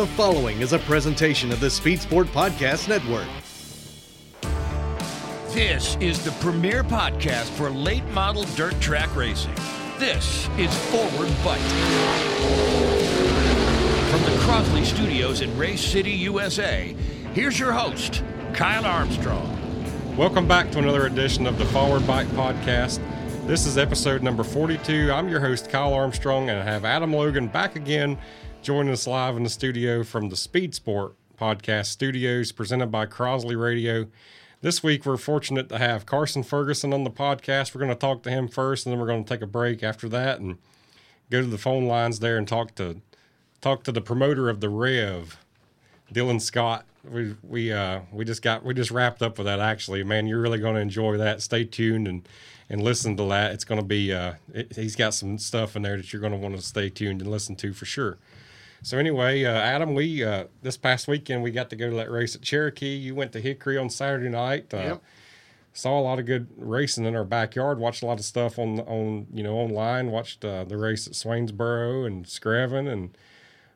The following is a presentation of the Speed Sport Podcast Network. This is the premier podcast for late model dirt track racing. This is Forward Bite. From the Crosley Studios in Race City, USA, here's your host, Kyle Armstrong. Welcome back to another edition of the Forward Bite Podcast. This is episode number 42. I'm your host, Kyle Armstrong, and I have Adam Logan back again, joining us live in the studio from the Speed Sport Podcast Studios, presented by Crosley Radio. This week, we're fortunate to have Carson Ferguson on the podcast. We're going to talk to him first, and then we're going to take a break after that and go to the phone lines there and talk to talk to the promoter of the Rev, Dylan Scott. We we uh we just got we just wrapped up with that actually. Man, you're really going to enjoy that. Stay tuned and and listen to that. It's going to be uh it, he's got some stuff in there that you're going to want to stay tuned and listen to for sure. So anyway, uh, Adam, we uh, this past weekend we got to go to that race at Cherokee. You went to Hickory on Saturday night. Uh, Yep. Saw a lot of good racing in our backyard. Watched a lot of stuff on on you know online. Watched uh, the race at Swainsboro and Screven and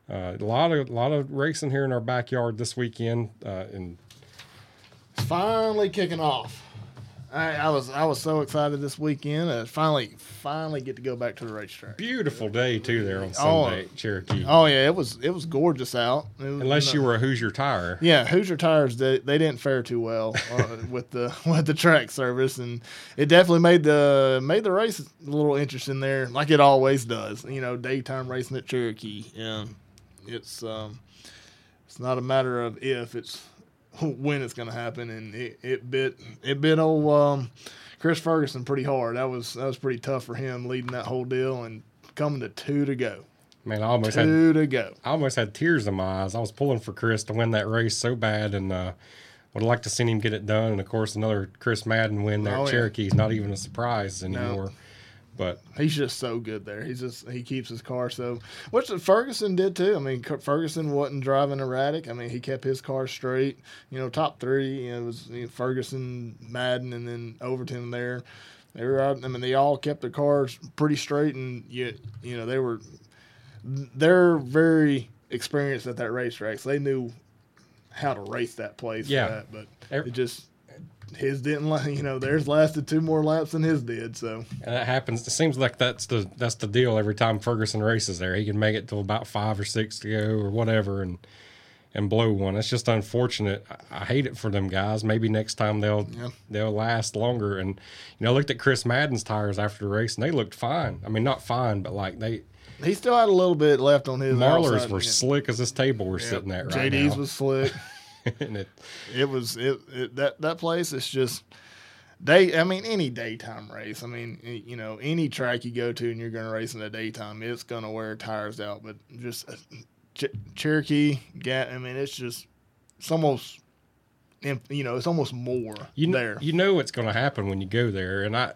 uh, a lot of a lot of racing here in our backyard this weekend. Uh, and finally kicking off. I, I was I was so excited this weekend. Uh, finally finally get to go back to the racetrack. beautiful day too there on Oh. Sunday at Cherokee. Oh yeah, it was it was gorgeous out. Was- Unless you were a Hoosier tire. Yeah, Hoosier tires they, they didn't fare too well uh, with the with the track service, and it definitely made the made the race a little interesting there, like it always does. You know, daytime racing at Cherokee. Yeah, it's um, it's not a matter of if, it's when it's going to happen, and it, it bit it bit old um, Chris Ferguson pretty hard. That was that was pretty tough for him leading that whole deal and coming to two to go, Man, I almost had two to go. I almost had tears in my eyes. I was pulling for Chris to win that race so bad, and uh, would liked to seen him get it done. And of course, another Chris Madden win there Oh, at yeah. Cherokee is not even a surprise anymore. But He's just so good there. He's just he keeps his car so. Which Ferguson did too. I mean, Ferguson wasn't driving erratic. I mean, he kept his car straight. You know, top three. You know, it was you know, Ferguson, Madden, and then Overton there. They were out. I mean, they all kept their cars pretty straight, and you you know they were they're very experienced at that racetrack, so they knew how to race that place. Yeah. that, but it just his didn't. You know, theirs lasted two more laps than his did. So. and that happens. It seems like that's the that's the deal every time Ferguson races there. He can make it to about five or six to go or whatever, and and blow one. It's just unfortunate. I, I hate it for them guys. Maybe next time they'll Yeah. they'll last longer. And you know, I looked at Chris Madden's tires after the race, and they looked fine. I mean, not fine, but like they He still had a little bit left on his. Marlers were slick as this table we're Yep. sitting at right JD's now. was slick. and it, It was it, it that that place is just day. I mean, any daytime race. I mean, you know, any track you go to and you're going to race in the daytime, it's going to wear tires out. But just uh, Ch- Cherokee, Gat. I mean, it's just it's almost. You know, it's almost more you know, there. you know what's going to happen when you go there. And I,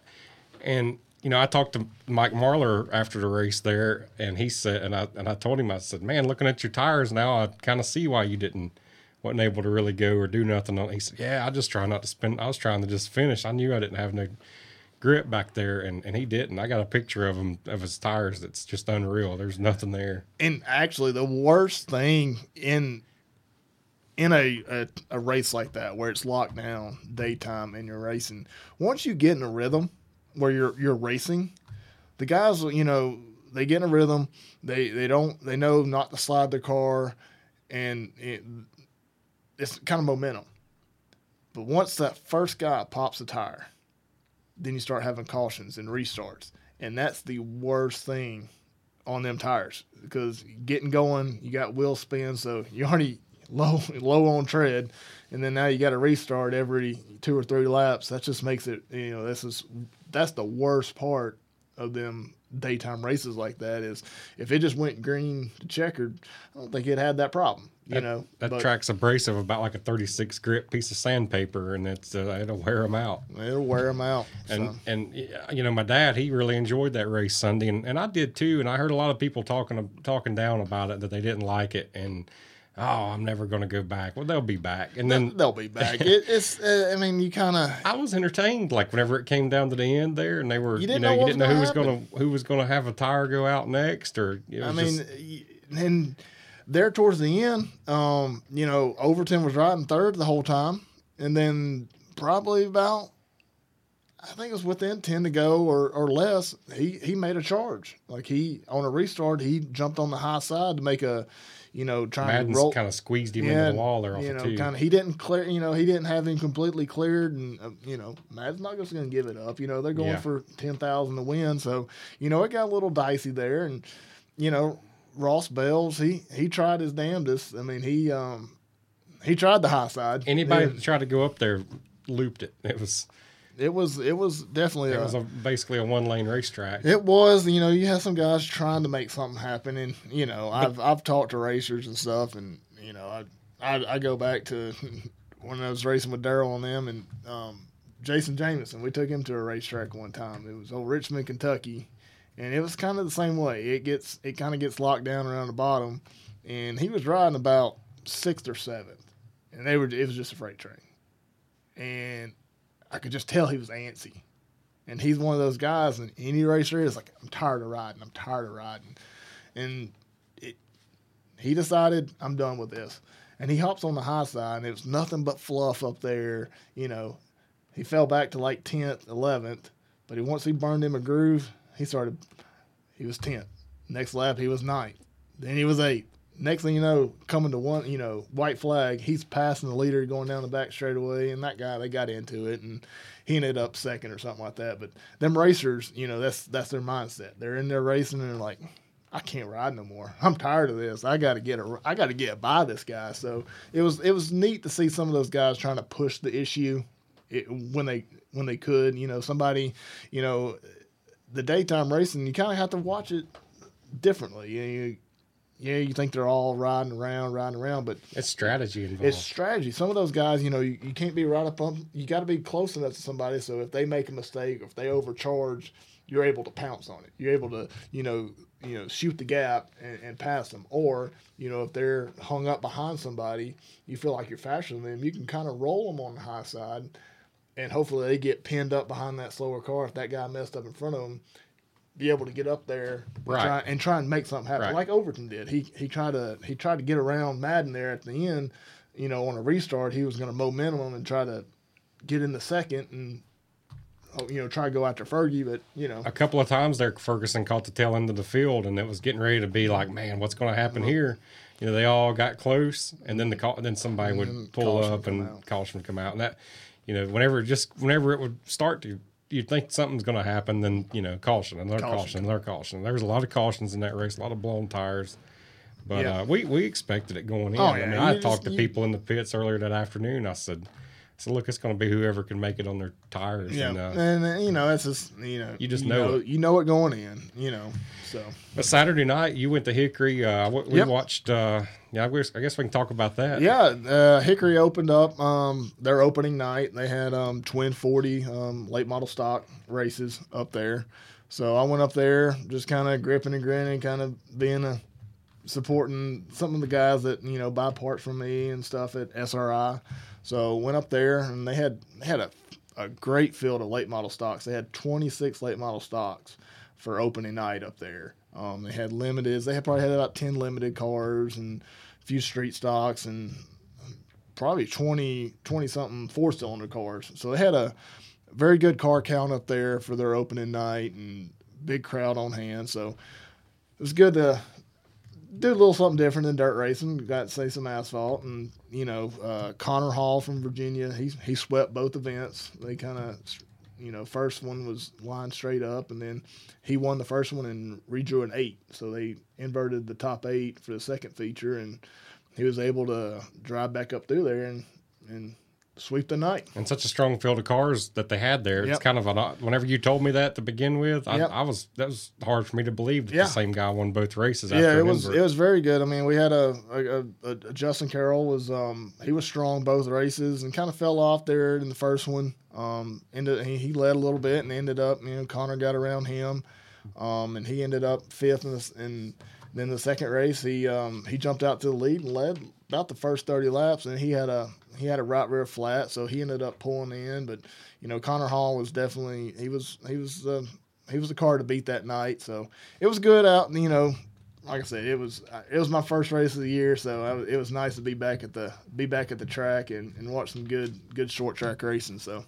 and you know, I talked to Mike Marler after the race there, and he said, and I and I told him, I said, man, looking at your tires now, I kind of see why you didn't wasn't able to really go or do nothing. on He said, yeah, I just try not to spend. I was trying to just finish. I knew I didn't have no grip back there, and and he didn't. I got a picture of him of his tires. That's just unreal. There's nothing there. and actually the worst thing in in a, a a race like that where it's locked down daytime and you're racing once you get in a rhythm where you're you're racing the guys you know they get in a rhythm they they don't they know not to slide their car and it, it's kind of momentum. But once that first guy pops a tire then you start having cautions and restarts. And that's the worst thing on them tires because getting going, you got wheel spin, so you already low low on tread, and then now you got to restart every two or three laps. That just makes it you know this is that's the worst part of them daytime races like that is if it just went green to checkered, I don't think it had that problem. You That- know that but track's abrasive about like a 36 grit piece of sandpaper, and it's uh, it'll wear them out. it'll wear them out. And so. and you know, my dad he really enjoyed that race Sunday, and, and I did too. And I heard a lot of people talking talking down about it that they didn't like it, and oh, I'm never going to go back. Well, they'll be back, and then they'll be back. It, it's uh, I mean you kind of I was entertained. Like whenever it came down to the end there, and they were You you, didn't know, know you didn't know who was going to who was going to have a tire go out next, or it I mean, just- and there towards the end, um, you know, Overton was riding third the whole time, and then probably about I think it was within ten to go or, or less. He he made a charge. Like he on a restart, he jumped on the high side to make a, you know, trying Madden's to roll. kind of squeezed him into the wall there off you know, two. kind of. He didn't clear. You know, he didn't have him completely cleared, and uh, you know, Madden's not just going to give it up. You know, they're going Yeah. for ten thousand to win, so you know it got a little dicey there, and you know, Ross Bailes, he he tried his damnedest. I mean, he um he tried the high side. Anybody that tried to go up there looped it. It was it was it was definitely it a, was a, basically a one lane racetrack. It was, you know, you have some guys trying to make something happen, and you know, I've I've talked to racers and stuff, and you know, I I, I go back to when I was racing with Daryl and them, and um, Jason Jameson. We took him to a racetrack one time. It was old Richmond, Kentucky, and it was kind of the same way. It gets it kind of gets locked down around the bottom, and he was riding about sixth or seventh, and they were it was just a freight train, and I could just tell he was antsy. And he's one of those guys, and any racer is like, I'm tired of riding. I'm tired of riding. And it, he decided, I'm done with this. And he hops on the high side, and it was nothing but fluff up there. You know, he fell back to like 10th, 11th. But he, once he burned him a groove, he started, he was 10th. Next lap, he was ninth. Then he was 8th. Next thing you know, coming to one, you know, white flag, he's passing the leader going down the back straightaway. And that guy, they got into it. And he ended up second or something like that. But them racers, you know, that's that's their mindset. They're in there racing and they're like, I can't ride no more. I'm tired of this. I got to get a, I got to get by this guy. So it was it was neat to see some of those guys trying to push the issue it, when they when they could. You know, somebody, you know, the daytime racing, you kind of have to watch it differently. You, you yeah, you think they're all riding around, riding around, but It's strategy involved. it's strategy. Some of those guys, you know, you, you can't be right up on. You got to be close enough to somebody. So if they make a mistake, or if they overcharge, you're able to pounce on it. You're able to, you know, you know, shoot the gap and, and pass them. Or you know, if they're hung up behind somebody, you feel like you're faster than them. You can kind of roll them on the high side, and hopefully they get pinned up behind that slower car. If that guy messed up in front of them, be able to get up there and, Right. try, and try and make something happen, Right. like Overton did. He he tried to he tried to get around Madden there at the end. You know, on a restart, he was going to momentum and try to get in the second and oh, you know try to go after Fergie, but you know a couple of times there, Ferguson caught the tail end of the field, and it was getting ready to be like, mm-hmm. man, what's going to happen mm-hmm. here? You know, they all got close, and then the call, then somebody then would pull up and out. caution would come out, and that, you know, whenever just whenever it would start to, you'd think something's going to happen, then you know, caution, another Caution. caution, another caution. There was a lot of cautions in that race, a lot of blown tires. But Yeah. uh, we, we expected it going in. Oh, I yeah, mean, you I just- talked to you- people in the pits earlier that afternoon. I said, so look, it's going to be whoever can make it on their tires. yeah, And, uh, and uh, you know it's just you know You just know it. you know it going in, you know so. But Saturday night, you went to Hickory. Uh, we we Yep. watched. Uh, yeah, I guess, I guess we can talk about that. Yeah, uh, Hickory opened up um, their opening night. They had um, twin 40 um, late model stock races up there. So I went up there just kind of gripping and grinning, kind of being a supporting some of the guys that you know buy parts from me and stuff at SRI. So went up there and they had had a, a great field of late model stocks. They had 26 late model stocks for opening night up there. Um, they had limiteds. They had probably had about 10 limited cars and few street stocks and probably 20 20 something four cylinder cars. So they had a very good car count up there for their opening night and big crowd on hand. So it was good to do a little something different than dirt racing. Got to say some asphalt, and you know uh, Connor Hall from Virginia. He he swept both events. They kind of, you know, first one was lined straight up, and then he won the first one and redrew an eight. So they inverted the top eight for the second feature, and he was able to drive back up through there and and sweep the night. And such a strong field of cars that they had there. It's kind of an. Whenever you told me that to begin with, I, Yep. I was that was hard for me to believe that Yeah. the same guy won both races. After Yeah, it was it was very good. I mean, we had a, a, a, a Justin Carroll was um he was strong both races and kind of fell off there in the first one. Um, ended he, he led a little bit and ended up you know Connor got around him, um, and he ended up fifth in the, and then the second race he um he jumped out to the lead and led about the first thirty laps and he had a he had a right rear flat so he ended up pulling in but you know Connor Hall was definitely he was he was uh, he was the car to beat that night so it was good out you know like I said, it was it was my first race of the year, so I, it was nice to be back at the be back at the track and, and watch some good good short track racing. So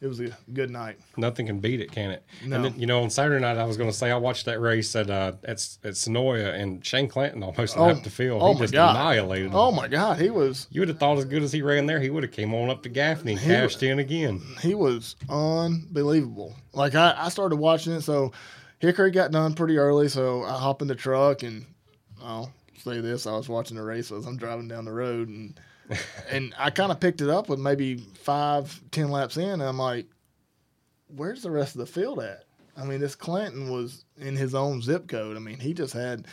it was a good night. Nothing can beat it, can it? No. And then, you know, on Saturday night, I was going to say I watched that race at uh, at, at Senoia, and Shane Clanton almost Oh, left the field. oh he my just God. annihilated him. Oh my God, he was You would have thought as good as he ran there, he would have came on up to Gaffney and cashed in again. he was unbelievable. Like I, I started watching it, so Hickory got done pretty early, so I hop in the truck and I'll say this: I was watching the race as I'm driving down the road, and and I kind of picked it up with maybe five, ten laps in, and I'm like, "Where's the rest of the field at?" I mean, this Clanton was in his own zip code. I mean, he just had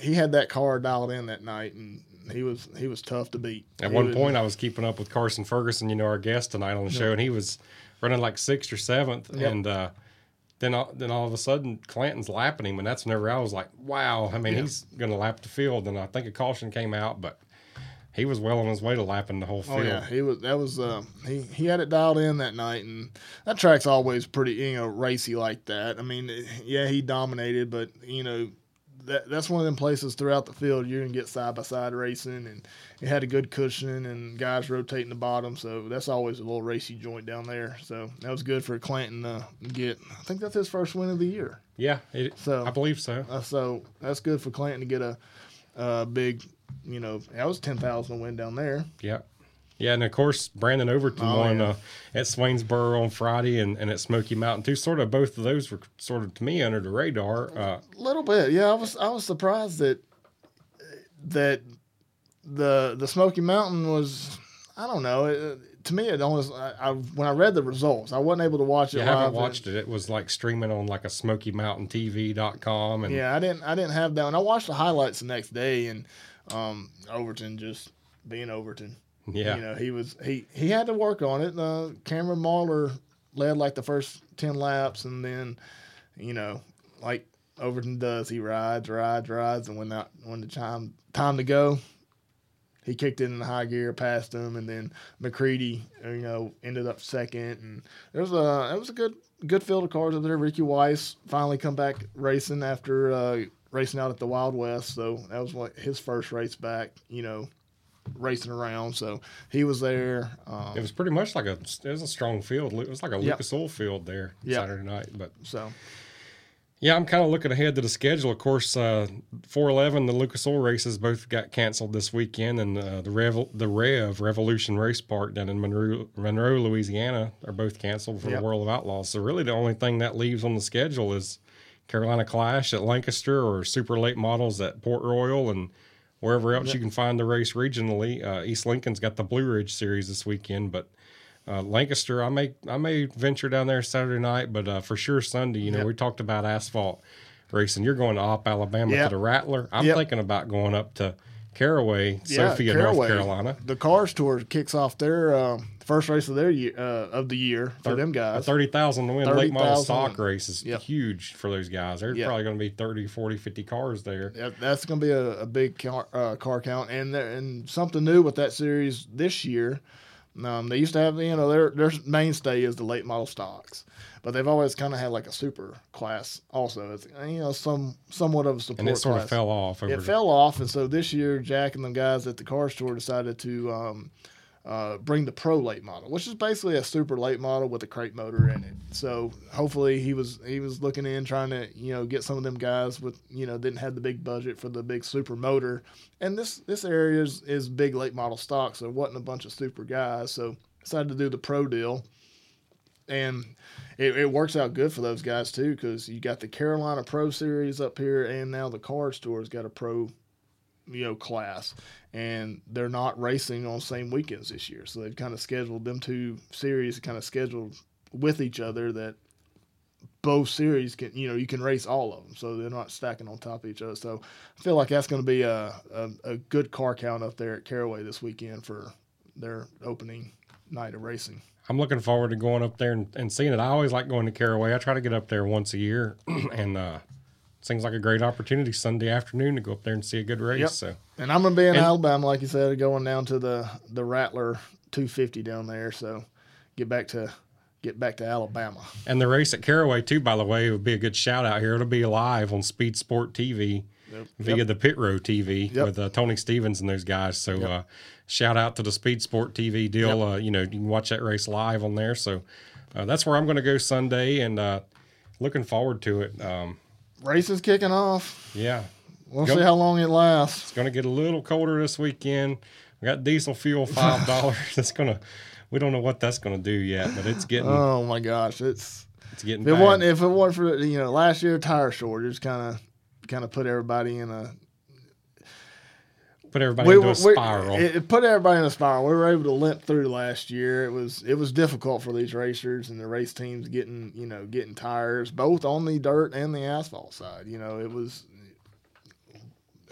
he had that car dialed in that night, and he was he was tough to beat. At He one was- point, I was keeping up with Carson Ferguson, you know, our guest tonight on the show, and he was running like sixth or seventh, Yep. and uh, then all, then all of a sudden Clanton's lapping him, and that's whenever I was like, wow. I mean, Yeah. he's going to lap the field, and I think a caution came out, but he was well on his way to lapping the whole field. Oh yeah, he was. That was. Uh, he he had it dialed in that night, and that track's always pretty, you know, racy like that. I mean, yeah, he dominated, but you know, that that's one of them places throughout the field you're gonna get side by side racing, and it had a good cushion and guys rotating the bottom, so that's always a little racy joint down there. So that was good for Clanton to get. I think that's his first win of the year. Yeah, it, So- I believe so. Uh, so that's good for Clanton to get a, a big, you know, that was ten thousand win down there. Yeah. Yeah, and of course Brandon Overton Oh, won yeah. uh, at Swainsboro on Friday and, and at Smoky Mountain too. Sort of both of those were sort of to me under the radar. Uh, a little bit, yeah. I was I was surprised that that the the Smoky Mountain was I don't know. It, to me, it almost I, I when I read the results, I wasn't able to watch it. live. haven't watched it. It was like streaming on like a Smoky Mountain TV.com and Yeah, I didn't I didn't have that. And I watched the highlights the next day, and um, Overton just being Overton. yeah. You know, he was he he had to work on it. Uh, Cameron Marler led like the first ten laps, and then you know, like Overton does, he rides, rides, rides, and when that when the time time to go, he kicked it in the high gear, passed him, and then McCreadie, you know, ended up second. And there was a it was a good good field of cars up there. Ricky Weiss finally come back racing after uh, racing out at the Wild West, so that was what his first race back. You know, racing around. So he was there. Um, It was pretty much like a it was a strong field. It was like a Yep. Lucas Oil field there Yep. Saturday night. But so yeah, I'm kind of looking ahead to the schedule. Of course, uh, 411, the Lucas Oil races both got canceled this weekend, and uh, the Rev the Rev Revolution Race Park down in Monroe, Monroe Louisiana, are both canceled for Yep. the World of Outlaws. So really, the only thing that leaves on the schedule is Carolina Clash at Lancaster or Super Late Models at Port Royal and wherever else you can find the race regionally. Uh, East Lincoln's got the Blue Ridge Series this weekend, but uh, Lancaster, I may I may venture down there Saturday night, but uh, for sure Sunday. You know, Yep. we talked about asphalt racing. You're going to Opp, Alabama Yep. to the Rattler. I'm Yep. thinking about going up to Caraway, Yeah, Sophia, Caraway. North Carolina. The Cars Tour kicks off their uh, first race of their year uh, of the year for them A guys. thirty thousand to win late model 30,000 stock race is Yep. huge for those guys. There's Yep. probably going to be 30, 40, 50 cars there. That- That's going to be a, a big car, uh, car count, and there, and something new with that series this year. Um, they used to have, you know, their their mainstay is the late model stocks, but they've always kind of had like a super class also. It's you know some somewhat of a support And it sort class. of fell off it fell off, and so this year Jack and the guys at the Cars Tour decided to um, uh, bring the pro late model, which is basically a super late model with a crate motor in it. So hopefully he was he was looking in trying to you know get some of them guys with you know didn't have the big budget for the big super motor, and this this area is, is big late model stock, so there wasn't a bunch of super guys. So decided to do the pro deal. And it, it works out good for those guys too, because you got the Carolina Pro Series up here, and now the Cars Tour's got a pro you know class and they're not racing on same weekends this year so they've kind of scheduled them two series kind of scheduled with each other that both series can you know you can race all of them so they're not stacking on top of each other so i feel like that's going to be a, a, a good car count up there at caraway this weekend for their opening night of racing I'm looking forward to going up there and, and seeing it. I always like going to Caraway. I try to get up there once a year, and uh, seems like a great opportunity Sunday afternoon to go up there and see a good race. Yep. So and i'm going to be in And- alabama like you said going down to the the rattler 250 down there so get back to get back to alabama And the race at Caraway too, by the way, would be a good shout out here. It'll be live on Speed Sport TV via the Pit Row TV Yep. with uh, Tony Stevens and those guys. So uh, shout out to the Speed Sport TV deal. Uh, you know, you can watch that race live on there. So uh, that's where I'm going to go Sunday, and uh, looking forward to it. Um, Race is kicking off. yeah, We'll Go- see how long it lasts. it's going to get a little colder this weekend. We got diesel fuel five dollars. it's gonna. We don't know what that's going to do yet, but it's getting Oh my gosh, it's it's getting. if it bad. wasn't if it wasn't for you know last year tire shortage kind of kind of put everybody in a Put everybody we, into a spiral. It, it put everybody in a spiral. We were able to limp through last year. It was it was difficult for these racers and the race teams getting you know getting tires both on the dirt and the asphalt side. You know it was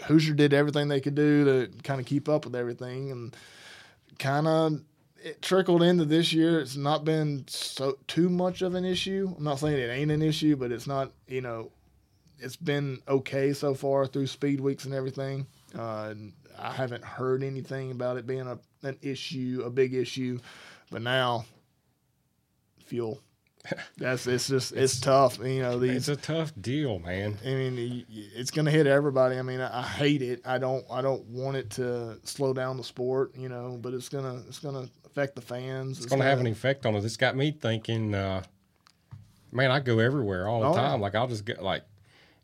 Hoosier did everything they could do to kind of keep up with everything and kind of it trickled into this year. It's not been so too much of an issue. I'm not saying it ain't an issue, but it's not you know it's been okay so far through speed weeks and everything. Uh, and I haven't heard anything about it being a, an issue, a big issue. But now, fuel. That's it's just it's, tough. You know it's a tough deal, man. I mean, it's going to hit everybody. I mean, I, I hate it. I don't. I don't want it to slow down the sport. You know, but it's gonna. It's gonna affect the fans. It's going to have an effect on it. It's got me thinking, uh, man, I go everywhere all the Oh, yeah. time. Like I'll just get like,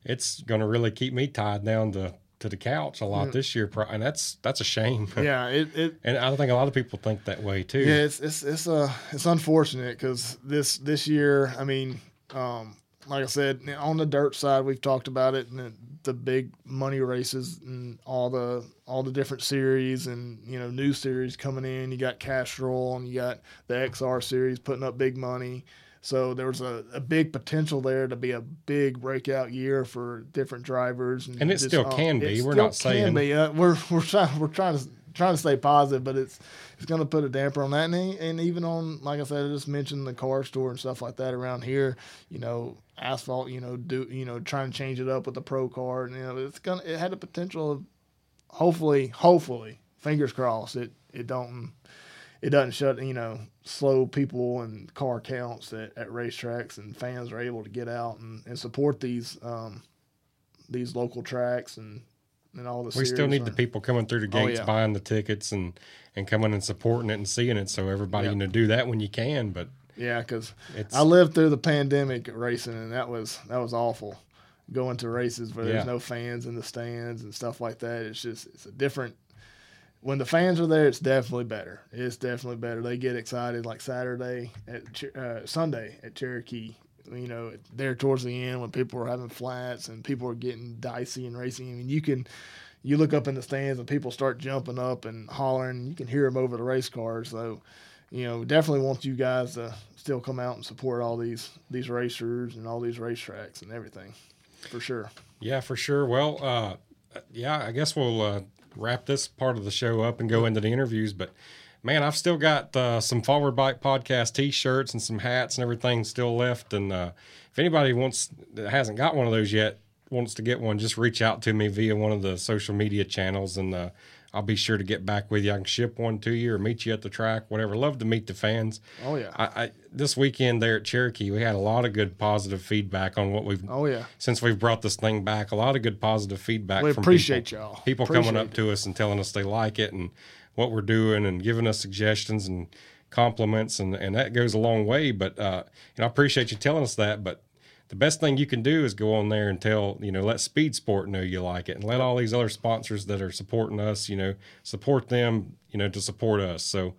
it's going to really keep me tied down to to the couch a lot this year, and that's that's a shame. Yeah. It. it and I think a lot of people think that way too. Yeah, it's it's it's uh it's unfortunate because this this year, I mean, um, like I said, on the dirt side, we've talked about it and the, the big money races and all the all the different series and you know new series coming in. You got Castrol and you got the XR series putting up big money. So there was a, a big potential there to be a big breakout year for different drivers, And it just, still can be. We're not saying- can be. Uh, we're we're trying we're trying to trying to stay positive, but it's it's going to put a damper on that, and, and even on like I said, I just mentioned the Cars Tour and stuff like that around here. You know, asphalt. You know, do you know trying to change it up with the pro car, and you know it's gonna it had the potential of hopefully hopefully fingers crossed it it don't it doesn't shut you know slow people and car counts at, at racetracks and fans are able to get out and, and support these um these local tracks and and all the we still need the people coming through the Oh, gates, yeah. buying the tickets, and and coming and supporting it and seeing it. So everybody, Yeah. you know, do that when you can. But Yeah, because I lived through the pandemic racing, and that was that was awful. Going to races where there's no fans in the stands and stuff like that. It's just it's a different. When the fans are there, it's definitely better. It's definitely better. They get excited like Saturday at uh, Sunday at Cherokee. You know, there towards the end when people are having flats and people are getting dicey and racing. I mean, you can you look up in the stands and people start jumping up and hollering. You can hear them over the race cars. So, you know, definitely want you guys to still come out and support all these these racers and all these racetracks and everything, for sure. Yeah, for sure. Well, uh, yeah, I guess we'll uh, wrap this part of the show up and go into the interviews. But man, I've still got uh, some Forward Bite Podcast T-shirts and some hats and everything still left. And uh, if anybody wants that hasn't got one of those yet, wants to get one, just reach out to me via one of the social media channels, and uh, I'll be sure to get back with you. I can ship one to you or meet you at the track, whatever. Love to meet the fans. Oh yeah. I, I this weekend there at Cherokee, we had a lot of good positive feedback on what we've Oh yeah. since we've brought this thing back. A lot of good positive feedback. We from appreciate people. y'all. People coming Appreciate up to us and telling us they like it and what we're doing and giving us suggestions and compliments and and that goes a long way. But uh, you know, I appreciate you telling us that. But the best thing you can do is go on there and tell you know let Speed Sport know you like it and let all these other sponsors that are supporting us you know support them you know to support us. So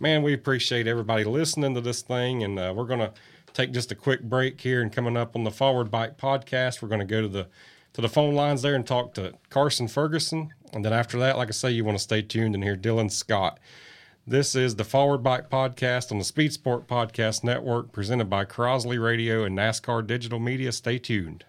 man, we appreciate everybody listening to this thing, and uh, we're gonna take just a quick break here. And coming up on the Forward Bite Podcast, we're gonna go to the to the phone lines there and talk to Carson Ferguson, and then after that, like I say, you want to stay tuned and hear Dylan Scott. This is the Forward Bite Podcast on the Speed Sport Podcast Network, presented by Crosley Radio and NASCAR Digital Media. Stay tuned.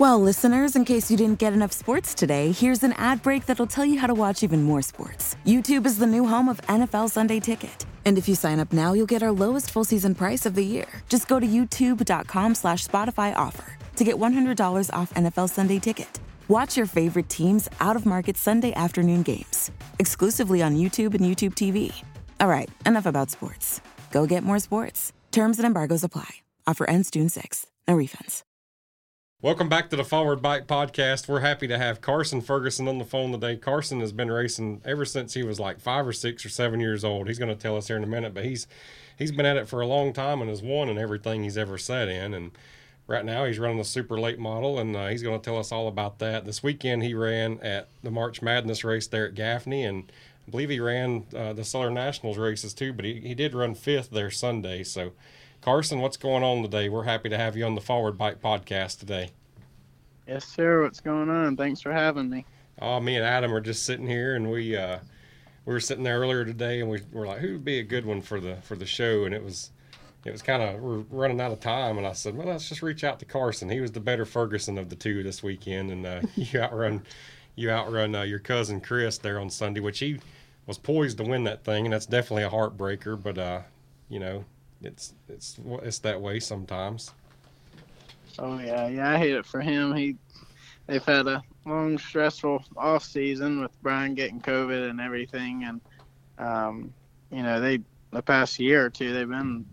Well, listeners, in case you didn't get enough sports today, here's an ad break that'll tell you how to watch even more sports. YouTube is the new home of NFL Sunday Ticket. And if you sign up now, you'll get our lowest full season price of the year. Just go to youtube.com slash Spotify offer to get $100 off NFL Sunday Ticket. Watch your favorite teams out of market Sunday afternoon games, exclusively on YouTube and YouTube TV. All right, enough about sports. Go get more sports. Terms and embargoes apply. Offer ends June 6th. No refunds. Welcome back to the Forward Bite Podcast. We're happy to have Carson Ferguson on the phone today. Carson has been racing ever since he was like five or six or seven years old. He's going to tell us here in a minute, but he's he's been at it for a long time and has won in everything he's ever sat in. And right now he's running the super late model, and uh, he's going to tell us all about that. This weekend he ran at the March Madness race there at Gaffney, and I believe he ran uh, the Southern Nationals races too, but he, he did run fifth there Sunday. So Carson, what's going on today? We're happy to have you on the Forward Bite podcast today. Yes, sir. What's going on? Thanks for having me. Oh, me and Adam are just sitting here, and we uh, we were sitting there earlier today, and we were like, "Who would be a good one for the for the show?" And it was it was kind of we're running out of time, and I said, "Well, let's just reach out to Carson. He was the better Ferguson of the two this weekend, and uh, you outrun you outrun uh, your cousin Chris there on Sunday, which he was poised to win that thing, and that's definitely a heartbreaker. But uh, you know, it's it's it's that way sometimes. Oh yeah, yeah. I hate it for him. He they've had a long, stressful off season with Brian getting COVID and everything, and um, you know they the past year or two they've been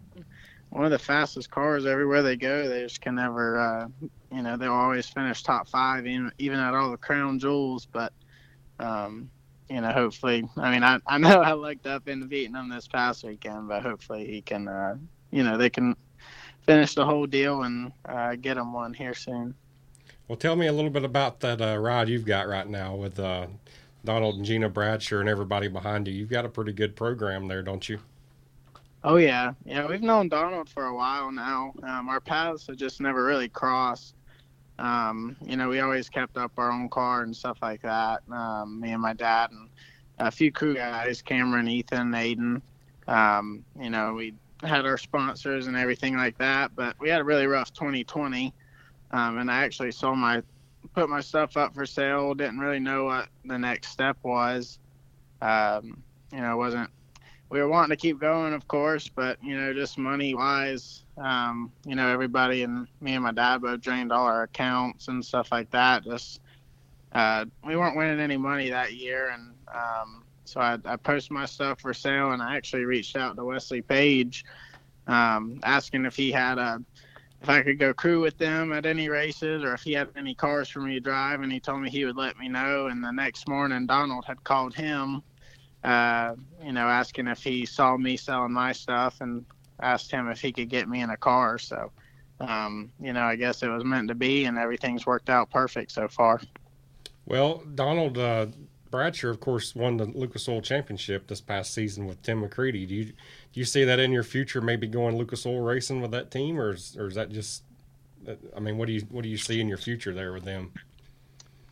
one of the fastest cars everywhere they go. They just can never, uh, you know, they'll always finish top five, even even at all the crown jewels. But um, you know, hopefully, I mean, I, I know I looked up beating him this past weekend, but hopefully he can, uh, you know, they can finish the whole deal and uh, get him one here soon. Well, tell me a little bit about that uh, ride you've got right now with uh, Donald and Gina Bradshaw and everybody behind you. You've got a pretty good program there, don't you? Oh yeah, yeah. We've known Donald for a while now. Um, our paths have just never really crossed. Um, you know, we always kept up our own car and stuff like that. Um, me and my dad and a few crew guys, Cameron, Ethan, Aiden. Um, you know, we had our sponsors and everything like that, but we had a really rough 2020. Um, and I actually sold my, put my stuff up for sale. Didn't really know what the next step was. Um, you know, wasn't we were wanting to keep going, of course, but you know, just money wise, um, you know, everybody and me and my dad both drained all our accounts and stuff like that. Just uh, we weren't winning any money that year, and um, so I, I posted my stuff for sale, and I actually reached out to Wesley Page, um, asking if he had a if I could go crew with them at any races or if he had any cars for me to drive, and he told me he would let me know. And the next morning, Donald had called him uh, you know, asking if he saw me selling my stuff and asked him if he could get me in a car. So, um, you know, I guess it was meant to be, and everything's worked out perfect so far. Well, Donald uh, Bradshaw, of course, won the Lucas Oil Championship this past season with Tim McCreadie. Do you do you see that in your future, maybe going Lucas Oil racing with that team, or is, or is that just? I mean, what do you what do you see in your future there with them?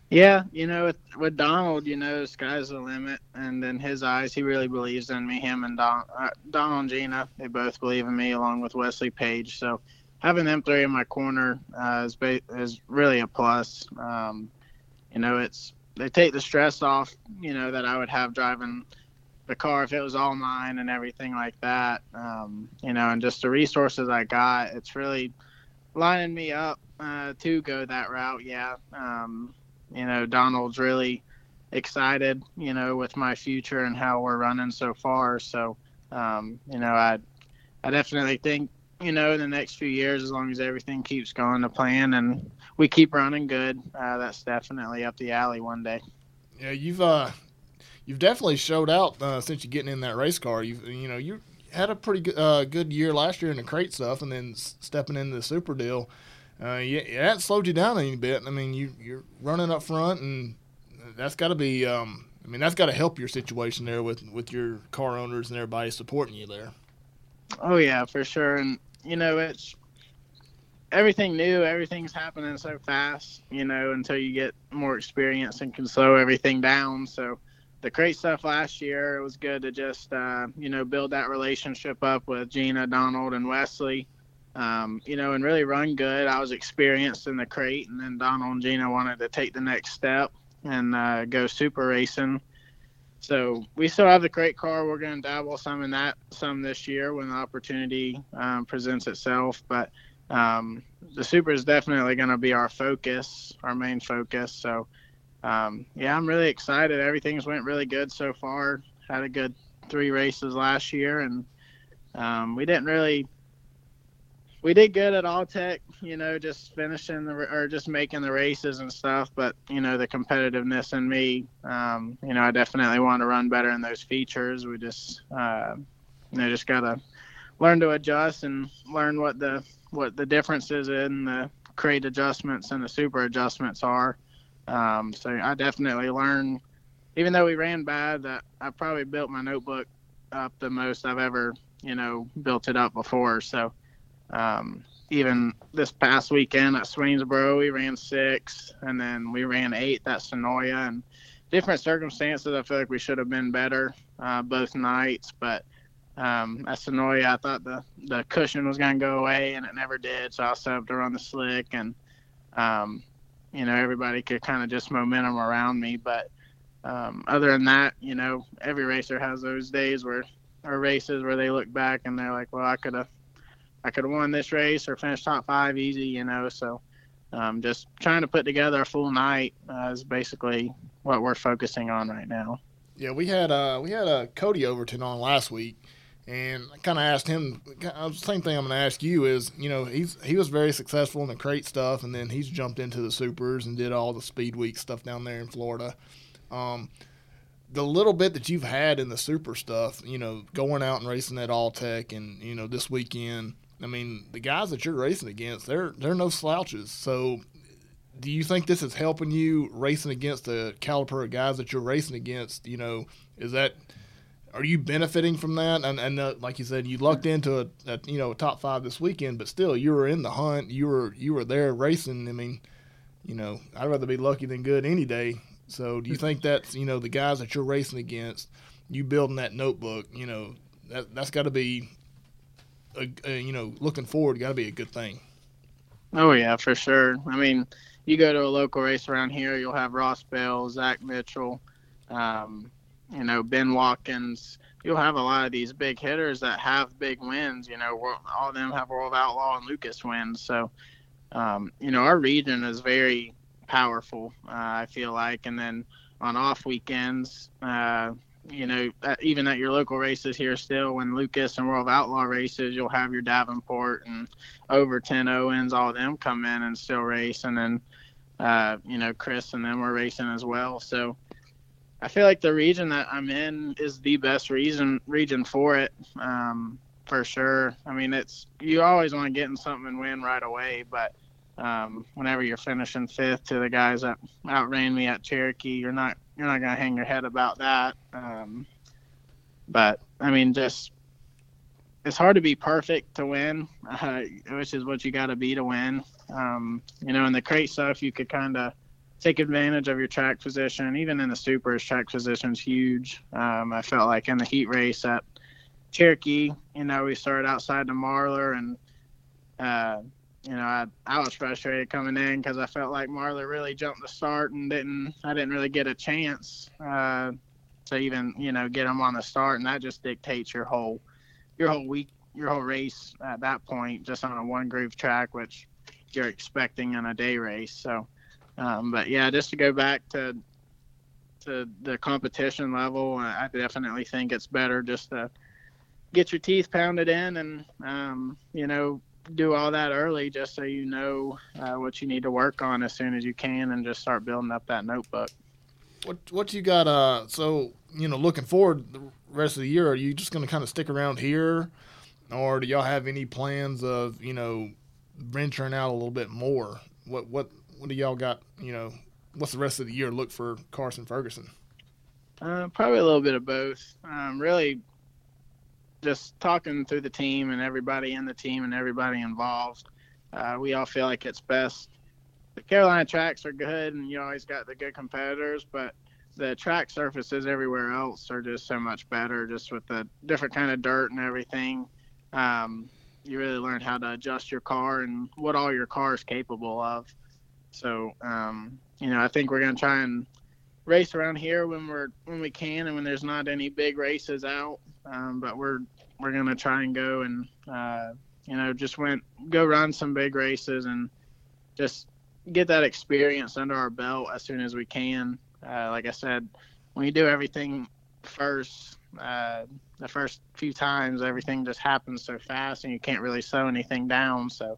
Yeah, you know, with, with Donald, you know, sky's the limit, and in his eyes, he really believes in me. Him and Don, uh, Donald and Gina, they both believe in me, along with Wesley Page. So having them three in my corner uh, is ba- is really a plus. Um, you know, it's they take the stress off. You know that I would have driving the car if it was all mine and everything like that. Um, you know, and just the resources I got, it's really lining me up uh, to go that route. Yeah. Um, you know, Donald's really excited, you know, with my future and how we're running so far. So, um, you know, I, I definitely think, you know, in the next few years, as long as everything keeps going to plan and we keep running good, uh, that's definitely up the alley one day. Yeah, you've uh, you've definitely showed out uh, since you're getting in that race car. You you know you had a pretty good, uh, good year last year in the crate stuff, and then stepping into the super deal uh, yeah, that slowed you down any bit. I mean, you you're running up front, and that's got to be. Um, I mean, that's got to help your situation there with with your car owners and everybody supporting you there. Oh yeah, for sure. And you know, it's everything new. Everything's happening so fast. You know, until you get more experience and can slow everything down. So the crate stuff last year, it was good to just uh, you know build that relationship up with Gina, Donald, and Wesley um, you know, and really run good. I was experienced in the crate, and then Donald and Gina wanted to take the next step and uh, go super racing. So we still have the crate car. We're going to dabble some in that some this year when the opportunity um, presents itself. But um, the super is definitely going to be our focus, our main focus. So um, yeah, I'm really excited. Everything's went really good so far. Had a good three races last year, and um, we didn't really we did good at All-Tech you know, just finishing the or just making the races and stuff. But you know, the competitiveness in me, um, you know, I definitely want to run better in those features. We just, uh, you know, just gotta learn to adjust and learn what the what the differences in the crate adjustments and the super adjustments are. Um, so I definitely learned, even though we ran bad, that I probably built my notebook up the most I've ever, you know, built it up before. So um, even this past weekend at Swainsboro, we ran six, and then we ran eight at Senoia, and different circumstances. I feel like we should have been better uh, both nights, but um, at Senoia, I thought the the cushion was going to go away, and it never did. So I up to run the slick, and um, you know everybody could kind of just momentum around me. But um, other than that, you know, every racer has those days where or races where they look back and they're like, well, I could have I could have won this race or finished top five easy, you know. So um, just trying to put together a full night uh, is basically what we're focusing on right now. Yeah, we had uh, we had uh, Cody Overton on last week, and I kind of asked him same thing. I'm going to ask you is you know he's he was very successful in the crate stuff, and then he's jumped into the supers and did all the speed week stuff down there in Florida. Um, the little bit that you've had in the super stuff, you know, going out and racing at Alltech, and you know this weekend I mean, the guys that you're racing against, they're they're no slouches. So, do you think this is helping you racing against the caliber of guys that you're racing against? You know, is that are you benefiting from that? And, and uh, like you said, you lucked into a, a, you know a top five this weekend, but still, you were in the hunt. You were you were there racing. I mean, you know, I'd rather be lucky than good any day. So, do you think that's you know the guys that you're racing against, you building that notebook? You know, that that's got to be a, a you know looking forward got to be a good thing. Oh yeah, for sure. I mean, you go to a local race around here, you'll have Ross Bell, Zach Mitchell, um, you know Ben Watkins. You'll have a lot of these big hitters that have big wins. You know, all of them have World Outlaw and Lucas wins. So, um, you know, our region is very powerful. Uh, I feel like, and then on off weekends, uh, you know, even at your local races here still, when Lucas and World Outlaw races, you'll have your Davenport and Overton Owens, all of them come in and still race. And then, uh, you know, Chris and them were racing as well. So I feel like the region that I'm in is the best region, region for it. Um, for sure. I mean, it's, you always want to get in something and win right away, but, um, whenever you're finishing fifth to the guys that outran me at Cherokee, you're not you're not gonna hang your head about that. Um, but I mean, just it's hard to be perfect to win, uh, which is what you got to be to win. Um, you know, in the crate stuff, you could kind of take advantage of your track position. Even in the supers, track position is huge. Um, I felt like in the heat race at Cherokee, you know, we started outside the Marler and uh, you know, I, I was frustrated coming in because I felt like Marler really jumped the start and didn't I didn't really get a chance uh, to even you know get him on the start, and that just dictates your whole your whole week your whole race at that point just on a one groove track, which you're expecting in a day race. So, um, but yeah, just to go back to to the competition level, I definitely think it's better just to get your teeth pounded in and um, you know do all that early just so you know uh, what you need to work on as soon as you can and just start building up that notebook. What what you got? Uh, so you know, looking forward the rest of the year, are you just going to kind of stick around here, or do y'all have any plans of you know venturing out a little bit more? What what what do y'all got? You know, what's the rest of the year look for Carson Ferguson? Uh, probably a little bit of both. Um, really, just talking through the team and everybody in the team and everybody involved, uh, we all feel like it's best. The Carolina tracks are good, and you always got the good competitors, but the track surfaces everywhere else are just so much better, just with the different kind of dirt and everything. Um, you really learn how to adjust your car and what all your car is capable of. So, um, you know, I think we're going to try and race around here when we're when we can and when there's not any big races out. Um, but we're we're gonna try and go and uh, you know just went go run some big races and just get that experience under our belt as soon as we can. Uh, like I said, when you do everything first, uh, the first few times everything just happens so fast and you can't really slow anything down. So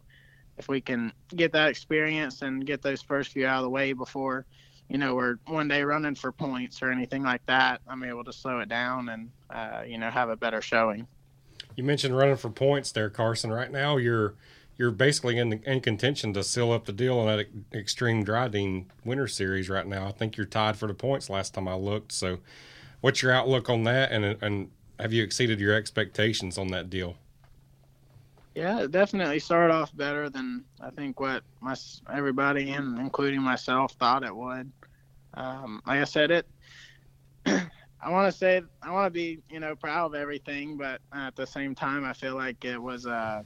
if we can get that experience and get those first few out of the way before, you know, we're one day running for points or anything like that, I'm able to slow it down and, uh, you know, have a better showing. You mentioned running for points there, Carson. Right now, you're you're basically in, in contention to seal up the deal on that Extreme Drydene Winter Series right now. I think you're tied for the points last time I looked. So, what's your outlook on that? And and have you exceeded your expectations on that deal? Yeah, it definitely started off better than I think what my everybody, and including myself, thought it would. Um, like I said, it. I want to say I want to be you know proud of everything, but at the same time, I feel like it was uh,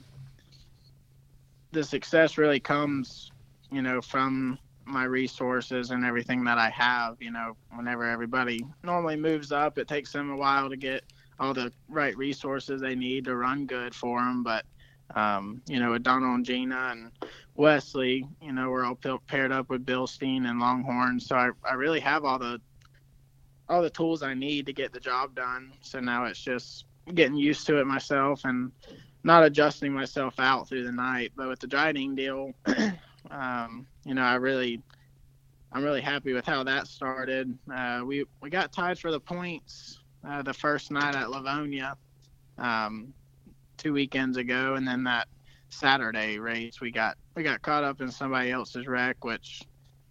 the success really comes you know from my resources and everything that I have. You know, whenever everybody normally moves up, it takes them a while to get all the right resources they need to run good for them. But um, you know, with Donald and Gina and Wesley, you know, we're all paired up with Bilstein and Longhorn, so I, I really have all the all the tools I need to get the job done. So now it's just getting used to it myself and not adjusting myself out through the night. But with the Drydene deal, um, you know, I really, I'm really happy with how that started. Uh, we we got tied for the points uh, the first night at Lavonia um, two weekends ago, and then that Saturday race we got we got caught up in somebody else's wreck, which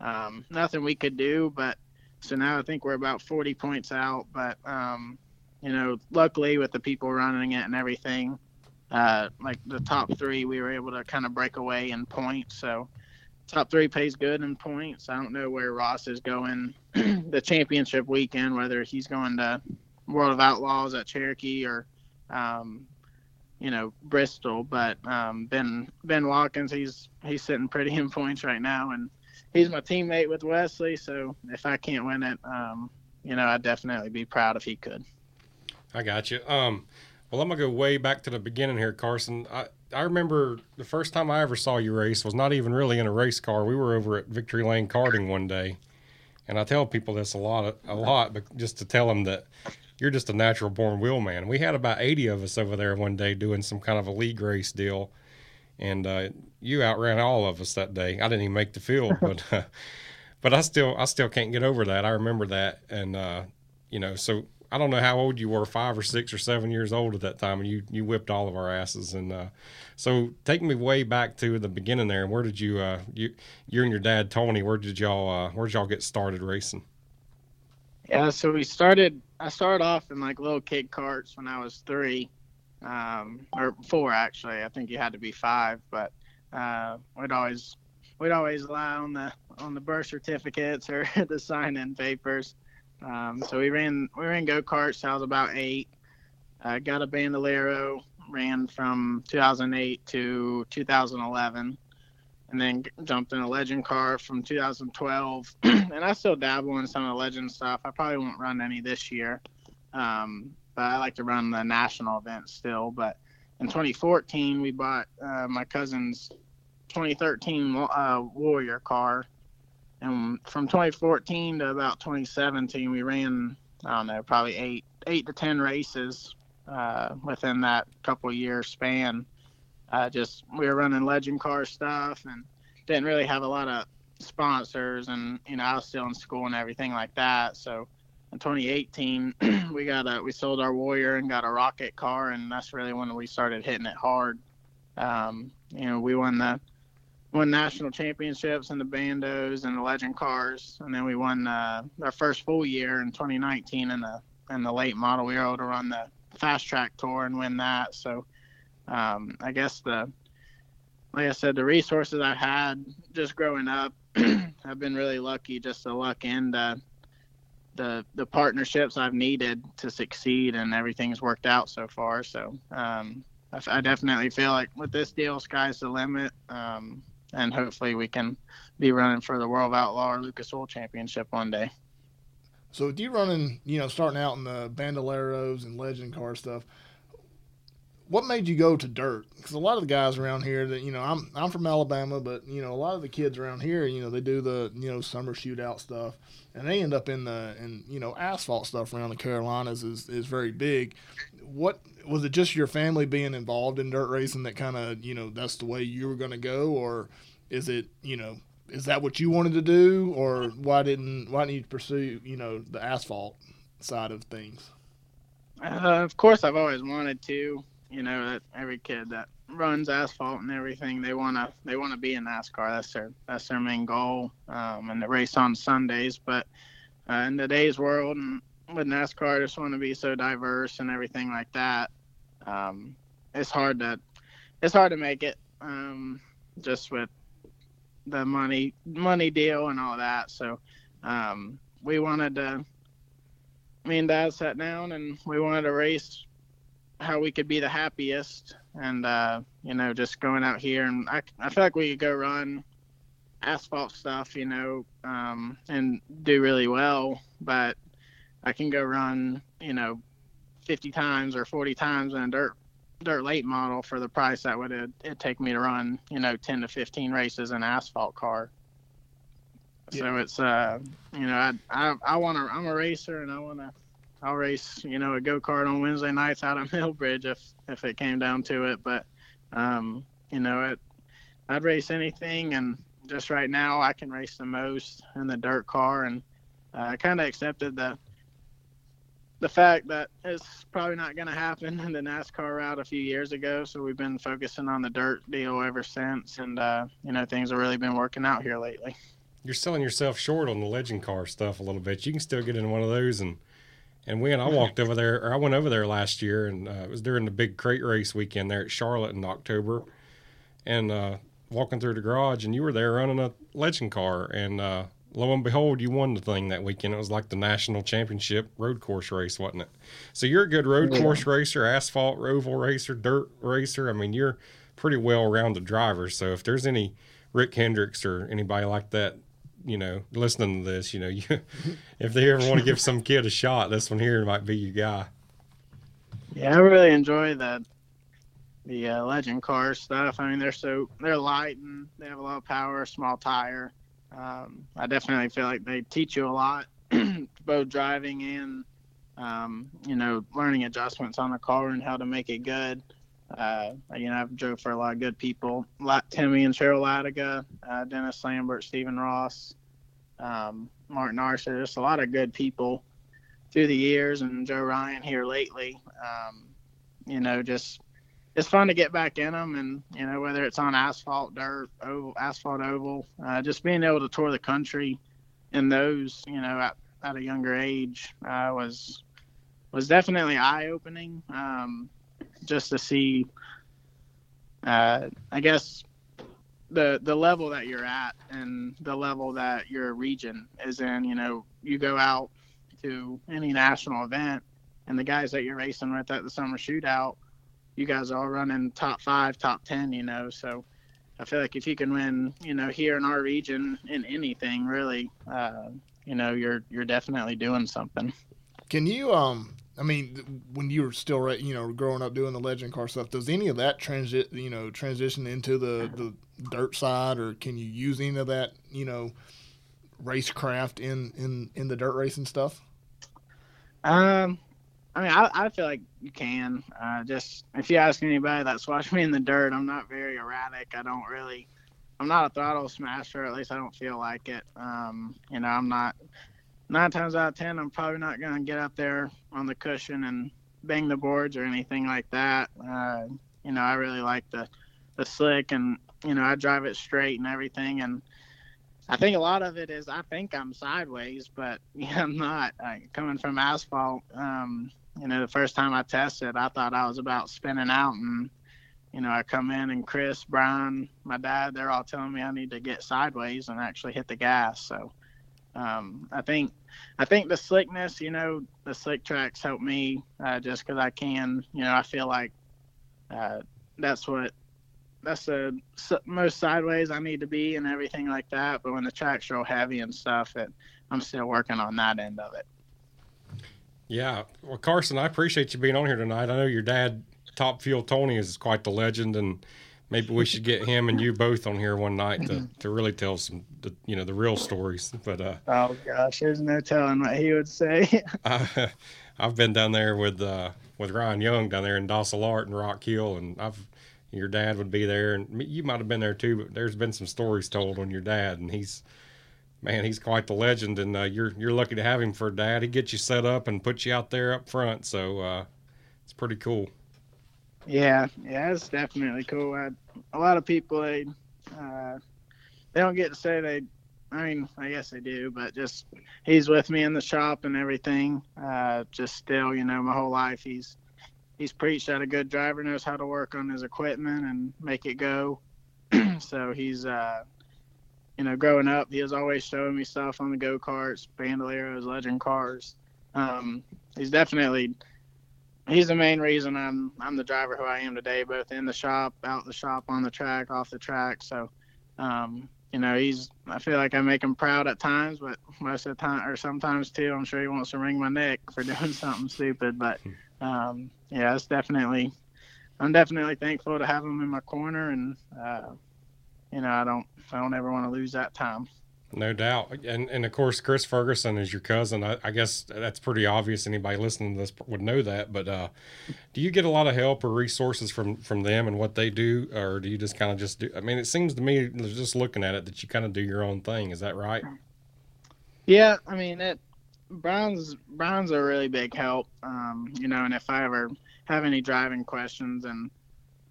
um, nothing we could do. But so now I think we're about 40 points out. But um, you know, luckily with the people running it and everything, uh, like the top three, we were able to kind of break away in points. So top three pays good in points. I don't know where Ross is going the championship weekend, whether he's going to World of Outlaws at Cherokee or, um, you know, Bristol. But um, Ben Ben Watkins, he's he's sitting pretty in points right now, and he's my teammate with Wesley. So if I can't win it, um, you know, I'd definitely be proud if he could. I got you. Um, well, I'm gonna go way back to the beginning here, Carson. I I remember the first time I ever saw you race was not even really in a race car. We were over at Victory Lane Karting one day, and I tell people this a lot, a lot, but just to tell them that you're just a natural born wheelman. We had about 80 of us over there one day doing some kind of a league race deal, and uh, you outran all of us that day. I didn't even make the field, but uh, but I still I still can't get over that. I remember that, and uh, you know, so I don't know how old you were, five or six or seven years old at that time, and you you whipped all of our asses. And uh, so, take me way back to the beginning there. And where did you uh, you you and your dad Tony? Where did y'all uh, where did y'all get started racing? Yeah, so we started. I started off in like little kid carts when I was three, um, or four actually. I think you had to be five, but uh, we'd always we'd always lie on the on the birth certificates or the sign in papers. Um, so we ran we ran go karts. I was about eight. I got a Bandolero. Ran from 2008 to 2011, and then jumped in a Legend car from 2012. and I still dabble in some of the Legend stuff. I probably won't run any this year, um, but I like to run the national events still. But in 2014, we bought uh, my cousin's 2013 uh, Warrior car and from 2014 to about 2017, we ran I don't know probably eight eight to ten races uh, within that couple year span. Just we were running legend car stuff and didn't really have a lot of sponsors and you know I was still in school and everything like that. So in 2018 we got a we sold our Warrior and got a rocket car and that's really when we started hitting it hard. Um, you know we won the won national championships in the bandos and the legend cars, and then we won uh, our first full year in 2019 in the in the late model. We were able to run the fast track tour and win that. So um, I guess the like I said, the resources I had just growing up, I've been really lucky just to luck into the the partnerships I've needed to succeed, and everything's worked out so far. So um, I, I, definitely feel like with this deal, sky's the limit. Um, and hopefully we can be running for the World Outlaw or Lucas Oil Championship one day. So with you running, you know, starting out in the Bandoleros and Legend car stuff, what made you go to dirt? Because a lot of the guys around here that you know, I'm I'm from Alabama, but you know, a lot of the kids around here, you know, they do the you know summer shootout stuff, and they end up in the and you know asphalt stuff around the Carolinas is is very big. What was it? Just your family being involved in dirt racing that kind of you know that's the way you were going to go, or is it you know is that what you wanted to do, or why didn't why didn't you pursue you know the asphalt side of things? Uh, of course, I've always wanted to. You know that every kid that runs asphalt and everything, they wanna they wanna be in NASCAR. That's their that's their main goal. Um, and the race on Sundays, but uh, in today's world and with NASCAR, I just want to be so diverse and everything like that. Um, it's hard to it's hard to make it um, just with the money money deal and all that. So um, we wanted to. Me and Dad sat down and we wanted to race how we could be the happiest, and uh, you know, just going out here and I I feel like we could go run asphalt stuff, you know, um, and do really well, but I can go run, you know, 50 times or 40 times in a dirt dirt late model for the price that would it, it take me to run, you know, 10 to 15 races in asphalt car. So it's uh, you know, I I, I want to. I'm a racer, and I want to. I'll race, you know, a go kart on Wednesday nights out of Millbridge if if it came down to it. But um, you know, it I'd race anything, and just right now I can race the most in the dirt car, and uh, I kind of accepted the the fact that it's probably not going to happen in the NASCAR route a few years ago. So we've been focusing on the dirt deal ever since, and uh, you know things have really been working out here lately. You're selling yourself short on the legend car stuff a little bit. You can still get in one of those and and when I walked over there, or I went over there last year, and uh, it was during the big crate race weekend there at Charlotte in October, and uh, walking through the garage, and you were there running a legend car, and uh, lo and behold, you won the thing that weekend. It was like the national championship road course race, wasn't it? So you're a good road course racer, asphalt oval racer, dirt racer. I mean, you're pretty well rounded driver. So if there's any Rick Hendricks or anybody like that, you know, listening to this, you know, you, if they ever want to give some kid a shot, this one here might be your guy. Yeah, I really enjoy the the uh, legend car stuff. I mean, they're so they're light and they have a lot of power, small tire. Um, I definitely feel like they teach you a lot, both driving and um, you know learning adjustments on the car and how to make it good. Uh, you know, I've drove for a lot of good people, like Timmy and Cheryl Latiga, uh, Dennis Lambert, Stephen Ross, um, Martin Archer, just a lot of good people through the years, and Joe Ryan here lately. Um, you know, just it's fun to get back in them, and you know whether it's on asphalt, dirt, oval, asphalt oval, uh, just being able to tour the country in those, you know, at, at a younger age uh, was was definitely eye opening. Um, just to see, uh, I guess, the the level that you're at and the level that your region is in. You know, you go out to any national event, and the guys that you're racing with at the summer shootout, you guys are all running top five, top ten. You know, so. I feel like if you can win, you know, here in our region in anything, really, uh, you know, you're you're definitely doing something. Can you um I mean, when you were still, you know, growing up doing the legend car stuff, does any of that transit, you know, transition into the the dirt side, or can you use any of that, you know, racecraft in in in the dirt racing stuff? Um, I mean, I, I feel like you can. Uh, just if you ask anybody that's watched me in the dirt, I'm not very erratic. I don't really. I'm not a throttle smasher. At least I don't feel like it. Um, you know, I'm not nine times out of ten, I'm probably not going to get up there on the cushion and bang the boards or anything like that. Uh, you know, I really like the the slick, and you know, I drive it straight and everything. And I think a lot of it is I think I'm sideways, but yeah, I'm not. coming from asphalt, um, you know, the first time I tested, I thought I was about spinning out, and you know, I come in and Chris, Brian, my dad, they're all telling me I need to get sideways and actually hit the gas. So um, I think I think the slickness, you know, the slick tracks help me uh, just because I can. You know, I feel like uh, that's what that's the most sideways I need to be and everything like that. But when the track's real heavy and stuff, it, I'm still working on that end of it. Yeah, well, Carson, I appreciate you being on here tonight. I know your dad Top Fuel Tony is quite the legend, and maybe we should get him and you both on here one night to, to really tell some, the, you know, the real stories. But uh, oh gosh, there's no telling what he would say. I, I've been down there with uh, with Ryan Young down there in Dallas Art and Rock Hill, and I've your dad would be there, and you might have been there too. But there's been some stories told on your dad, and he's man, he's quite the legend, and uh, you're you're lucky to have him for a dad. He gets you set up and puts you out there up front, so uh, it's pretty cool. Yeah, yeah, it's definitely cool. I, a lot of people they uh, they don't get to say they. I mean, I guess they do, but just he's with me in the shop and everything. Uh, just still, you know, my whole life he's he's preached that a good driver knows how to work on his equipment and make it go. so he's uh, you know, growing up, he was always showing me stuff on the go karts, bandoleros, legend cars. Um, he's definitely he's the main reason I'm I'm the driver who I am today, both in the shop, out the shop, on the track, off the track. So, um, you know, he's I feel like I make him proud at times, but most of the time, or sometimes too, I'm sure he wants to wring my neck for doing something stupid. But um, yeah, it's definitely I'm definitely thankful to have him in my corner, and uh, you know, I don't I don't ever want to lose that time. No doubt, and and of course, Chris Ferguson is your cousin. I, I, guess that's pretty obvious. Anybody listening to this would know that. But uh, do you get a lot of help or resources from from them and what they do, or do you just kind of just do? I mean, it seems to me, just looking at it, that you kind of do your own thing. Is that right? Yeah, I mean, it Brown's Brown's a really big help. Um, you know, and if I ever have any driving questions, and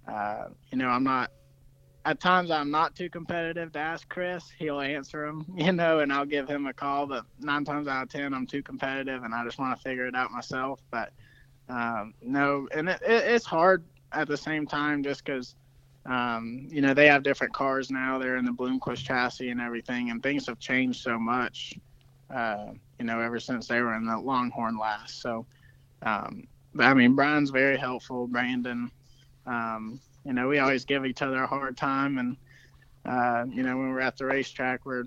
uh, you know, I'm not at times I'm not too competitive to ask Chris. He'll answer them, you know, and I'll give him a call. But nine times out of ten, I'm too competitive, and I just want to figure it out myself. But um, no, and it, it, it's hard at the same time, just because um, you know they have different cars now. They're in the Bloomquist chassis and everything, and things have changed so much. Uh, you know, ever since they were in the Longhorn last. So, um, but I mean, Brian's very helpful. Brandon. Um, you know, we always give each other a hard time. And, uh, you know, when we're at the racetrack, we're,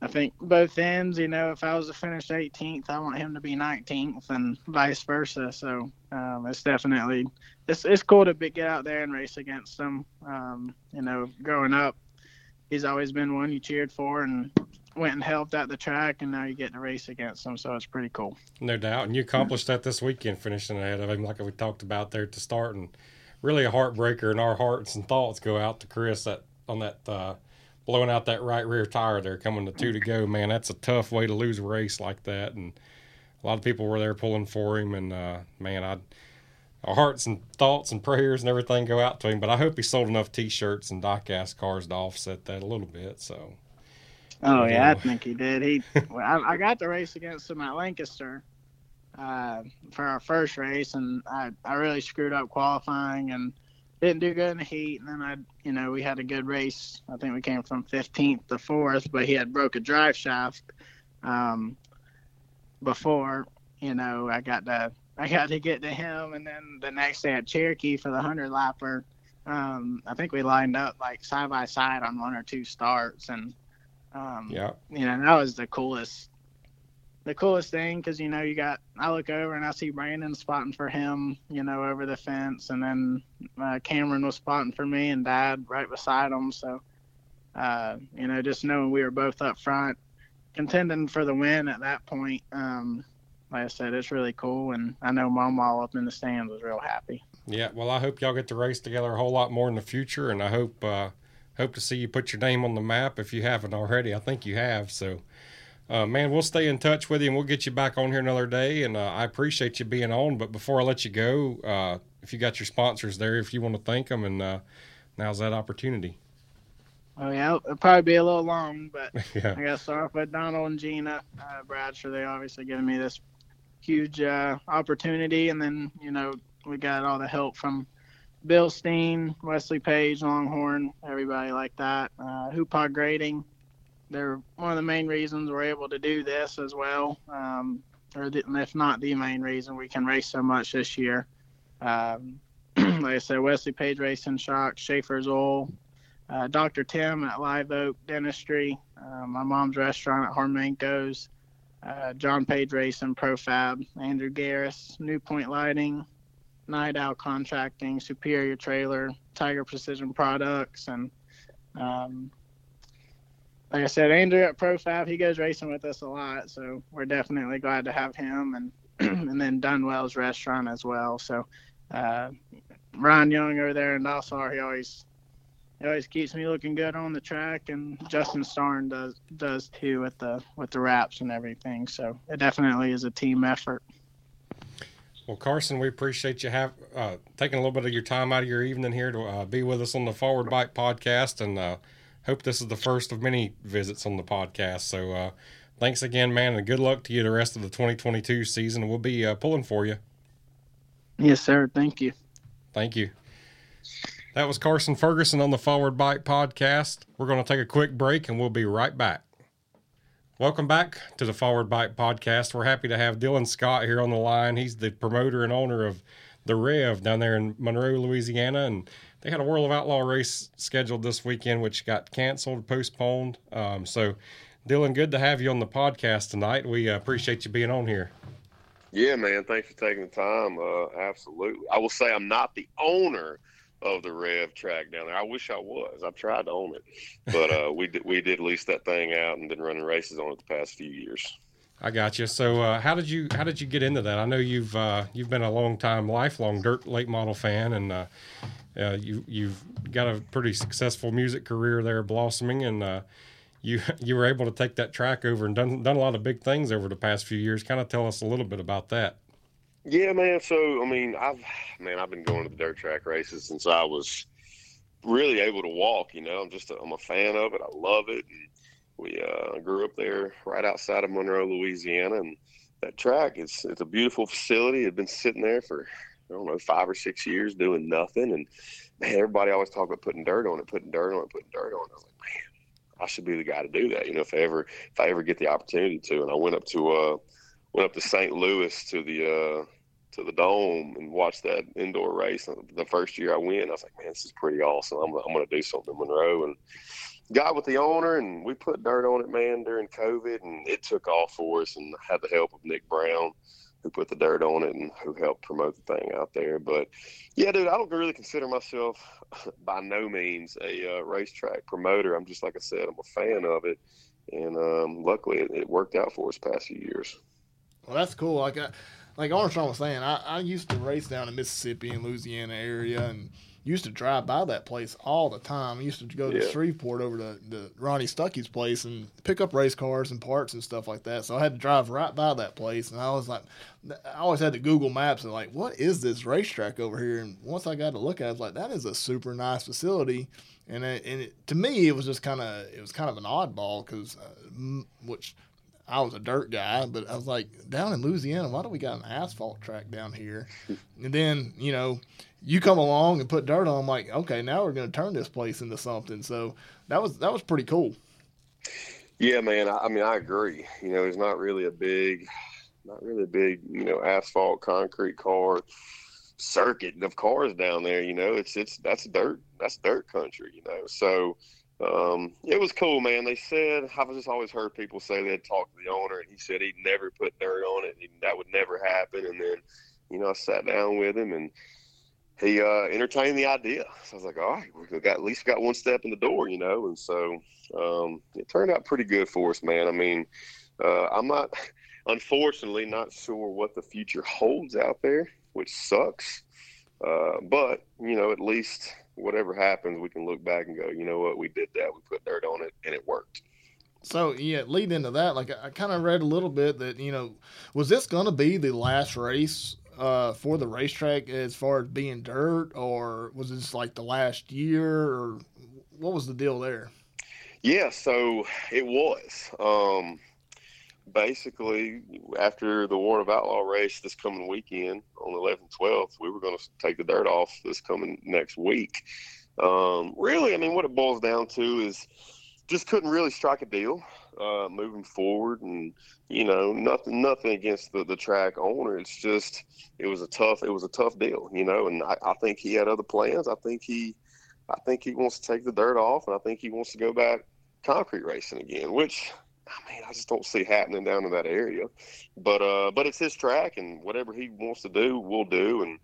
I think both ends, you know, if I was to finish 18th, I want him to be 19th and vice versa. So um, it's definitely, it's, it's cool to be, get out there and race against him. Um, you know, growing up, he's always been one you cheered for and went and helped at the track, and now you get to race against him. So it's pretty cool. No doubt. And you accomplished that this weekend, finishing ahead of him, like we talked about there at the start. And really a heartbreaker, and our hearts and thoughts go out to Chris that on that uh, blowing out that right rear tire there, coming to two to go. Man, that's a tough way to lose a race like that, and a lot of people were there pulling for him. And uh, man, I our hearts and thoughts and prayers and everything go out to him. But I hope he sold enough T-shirts and diecast cars to offset that a little bit. So. Oh yeah, I think he did. He, well, I, I got the race against him at Lancaster, uh, for our first race, and I, I really screwed up qualifying and didn't do good in the heat. And then I, you know, we had a good race. I think we came from 15th to fourth, but he had broke a drive shaft um, before. You know, I got to I got to get to him, and then the next day at Cherokee for the hundred lapper. Um, I think we lined up like side by side on one or two starts, and um, yeah, you know that was the coolest the coolest thing because you know you got I look over and I see Brandon spotting for him, you know, over the fence, and then uh, Cameron was spotting for me and Dad right beside him. So, uh, you know, just knowing we were both up front, contending for the win at that point. Um, like I said, it's really cool, and I know Mom all up in the stands was real happy. Yeah, well, I hope y'all get to race together a whole lot more in the future, and I hope uh, hope to see you put your name on the map if you haven't already. I think you have, so uh, man, we'll stay in touch with you and we'll get you back on here another day. And uh, I appreciate you being on. But before I let you go, uh, if you got your sponsors there, if you want to thank them, and uh, now's that opportunity. Oh yeah, it'll probably be a little long, but yeah. I got to start off with Donald and Gina uh, Bradshaw. They obviously giving me this huge uh, opportunity, and then you know we got all the help from Bilstein, Wesley Page, Longhorn, everybody like that. Uh, Hoopod Grading, they're one of the main reasons we're able to do this as well, um, or the, if not the main reason we can race so much this year. Um, like I said, Wesley Page Racing Shock, Schaeffer's Oil, uh, Dr. Tim at Live Oak Dentistry, uh, my mom's restaurant at Harmenko's, uh, John Page Racing, Profab, Andrew Garris, New Point Lighting, Night Owl Contracting, Superior Trailer, Tiger Precision Products, and um, like I said, Andrew at Pro ProFab, he goes racing with us a lot, so we're definitely glad to have him, and and then Dunwell's restaurant as well. So uh, Ryan Young over there in Nassau, he always he always keeps me looking good on the track, and Justin Starn does does too with the with the wraps and everything. So it definitely is a team effort. Well, Carson, we appreciate you have uh, taking a little bit of your time out of your evening here to uh, be with us on the Forward Bite podcast, and uh, hope this is the first of many visits on the podcast. So, uh, thanks again, man, and good luck to you the rest of the 2022 season. We'll be uh, pulling for you. Yes, sir. Thank you. Thank you. That was Carson Ferguson on the Forward Bite podcast. We're going to take a quick break and we'll be right back. Welcome back to the Forward Bite podcast. We're happy to have Dylan Scott here on the line. He's the promoter and owner of the Rev down there in Monroe, Louisiana, and they had a World of Outlaw race scheduled this weekend, which got canceled, postponed. Um, so, Dylan, good to have you on the podcast tonight. We uh, appreciate you being on here. Yeah, man. Thanks for taking the time. Uh, absolutely. I will say I'm not the owner of the Rev track down there. I wish I was. I've tried to own it, but uh, we we did lease that thing out and been running races on it the past few years. I got you. So, uh, how did you how did you get into that? I know you've uh, you've been a long time, lifelong dirt late model fan, and uh, uh, you you've got a pretty successful music career there, blossoming, and uh, you you were able to take that track over and done done a lot of big things over the past few years. Kind of tell us a little bit about that. Yeah, man. So I mean, I've man, I've been going to the dirt track races since I was really able to walk. You know, I'm just a, I'm a fan of it. I love it. And we uh, grew up there right outside of Monroe, Louisiana, and that track it's it's a beautiful facility. It had been sitting there for I don't know five or six years doing nothing, and man, everybody always talk about putting dirt on it, putting dirt on it, putting dirt on it. I was like, man, I should be the guy to do that. You know, if I ever if I ever get the opportunity to. And I went up to uh went up to St. Louis to the uh, to the dome and watched that indoor race. The first year I went, I was like, man, this is pretty awesome. I'm, I'm going to do something in Monroe and got with the owner and we put dirt on it, man, during COVID and it took off for us and had the help of Nick Brown who put the dirt on it and who helped promote the thing out there. But yeah, dude, I don't really consider myself by no means a uh, racetrack promoter. I'm just, like I said, I'm a fan of it. And um, luckily it, it worked out for us past few years. Well, that's cool. Like, I, like Armstrong was saying, I, I used to race down in Mississippi and Louisiana area, and used to drive by that place all the time. I used to go to Yeah. Shreveport over to, to Ronnie Stuckey's place and pick up race cars and parts and stuff like that. So I had to drive right by that place, and I was like, I always had to Google Maps and like, what is this racetrack over here? And once I got to look at it, I was like, that is a super nice facility. And it, and it, to me, it was just kind of it was kind of an oddball because uh, which I was a dirt guy, but I was like, down in Louisiana, why do we got an asphalt track down here? And then, you know, you come along and put dirt on. I'm like, okay, now we're going to turn this place into something. So that was that was pretty cool. Yeah, man. I, I mean, I agree. You know, it's not really a big, not really a big, you know, asphalt concrete car circuit of cars down there. You know, it's it's that's dirt. That's dirt country. You know, so um, it was cool, man. They said I've just always heard people say they'd talk to the owner, and he said he'd never put dirt on it. And that would never happen. And then, you know, I sat down with him and he uh, entertained the idea. So I was like, all right, we got at least got one step in the door, you know. And so um, it turned out pretty good for us, man. I mean, uh, I'm not, unfortunately, not sure what the future holds out there, which sucks. Uh, but you know, at least whatever happens, we can look back and go, you know what, we did that. We put dirt on it, and it worked. So yeah, leading into that. Like I, I kind of read a little bit that you know, was this going to be the last race uh, for the racetrack as far as being dirt, or was this like the last year, or what was the deal there? Yeah, so it was. Um, basically, after the World of Outlaw race this coming weekend on the 11th, 12th, we were going to take the dirt off this coming next week. Um, really, I mean, what it boils down to is just couldn't really strike a deal uh, moving forward, and you know, nothing, nothing against the, the track owner. It's just it was a tough, it was a tough deal, you know, and I, I think he had other plans. I think he, I think he wants to take the dirt off, and I think he wants to go back concrete racing again, which I mean, I just don't see happening down in that area. But uh, but it's his track, and whatever he wants to do, we'll do. And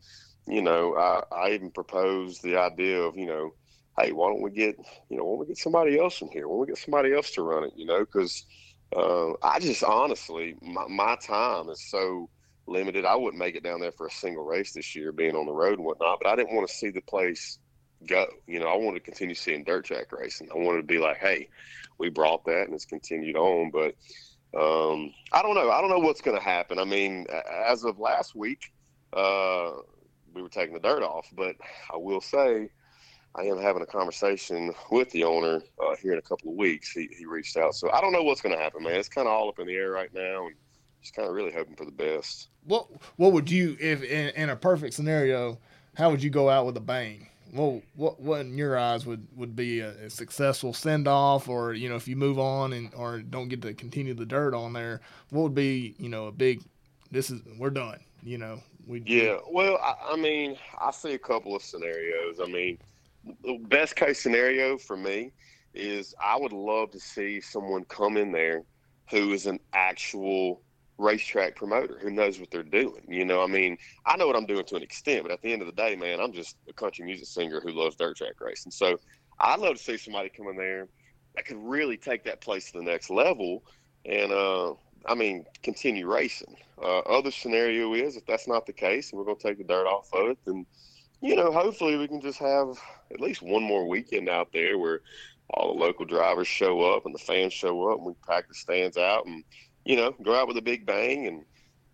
you know, I, I even proposed the idea of, you know, hey, why don't we get, you know, why don't we get somebody else in here? Why don't we get somebody else to run it? You know, because uh, I just honestly, my, my time is so limited. I wouldn't make it down there for a single race this year, being on the road and whatnot. But I didn't want to see the place go. You know, I wanted to continue seeing dirt track racing. I wanted to be like, hey, we brought that and it's continued on. But um, I don't know. I don't know what's going to happen. I mean, as of last week, uh, we were taking the dirt off. But I will say, I am having a conversation with the owner uh, here in a couple of weeks. He, he reached out. So I don't know what's going to happen, man. It's kind of all up in the air right now. And just kind of really hoping for the best. What What would you, if in, in a perfect scenario, how would you go out with a bang? Well, what what in your eyes would, would be a, a successful send off, or you know, if you move on and or don't get to continue the dirt on there, what would be you know a big, this is we're done. You know, we yeah. Well, I, I mean, I see a couple of scenarios. I mean, best case scenario for me is I would love to see someone come in there who is an actual racetrack promoter who knows what they're doing. You know, I mean, I know what I'm doing to an extent, but at the end of the day, man, I'm just a country music singer who loves dirt track racing. So I'd love to see somebody come in there that could really take that place to the next level and, uh, I mean, continue racing. Uh, other scenario is if that's not the case and we're going to take the dirt off of it, then, you know, hopefully we can just have at least one more weekend out there where all the local drivers show up and the fans show up and we pack the stands out and you know, go out with a big bang and,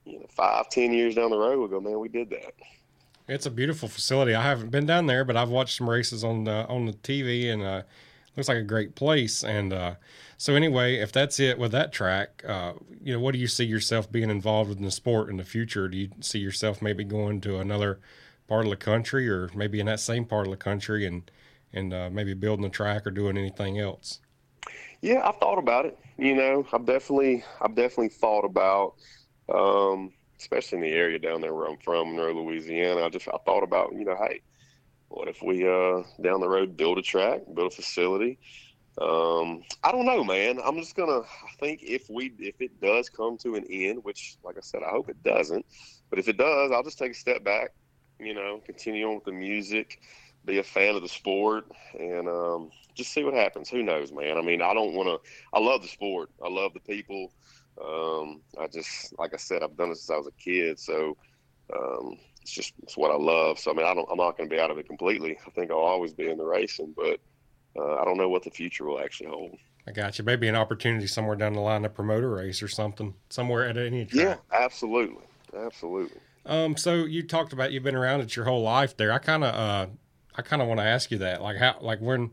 you know, five, ten years down the road, we'll go, man, we did that. It's a beautiful facility. I haven't been down there, but I've watched some races on the, on the TV and, uh, looks like a great place. And, uh, so anyway, if that's it with that track, uh, you know, what do you see yourself being involved with in the sport in the future? Do you see yourself maybe going to another part of the country or maybe in that same part of the country and, and, uh, maybe building a track or doing anything else? Yeah, I've thought about it. You know, I've definitely, I've definitely thought about, um, especially in the area down there where I'm from, Monroe, Louisiana. I just, I thought about, you know, hey, what if we uh, down the road build a track, build a facility? Um, I don't know, man. I'm just gonna. I think if we, if it does come to an end, which, like I said, I hope it doesn't, but if it does, I'll just take a step back. You know, continue on with the music, be a fan of the sport, and um, just see what happens. Who knows, man? I mean, I don't want to. I love the sport. I love the people. Um, I just, like I said, I've done it since I was a kid, so um, it's just it's what I love. So I mean, I don't. I'm not going to be out of it completely. I think I'll always be in the racing, but uh, I don't know what the future will actually hold. I got you. Maybe an opportunity somewhere down the line to promote a race or something somewhere at any track. Yeah, absolutely, absolutely. Um, so you talked about you've been around it your whole life. There, I kind of, uh, I kind of want to ask you that. Like how, like when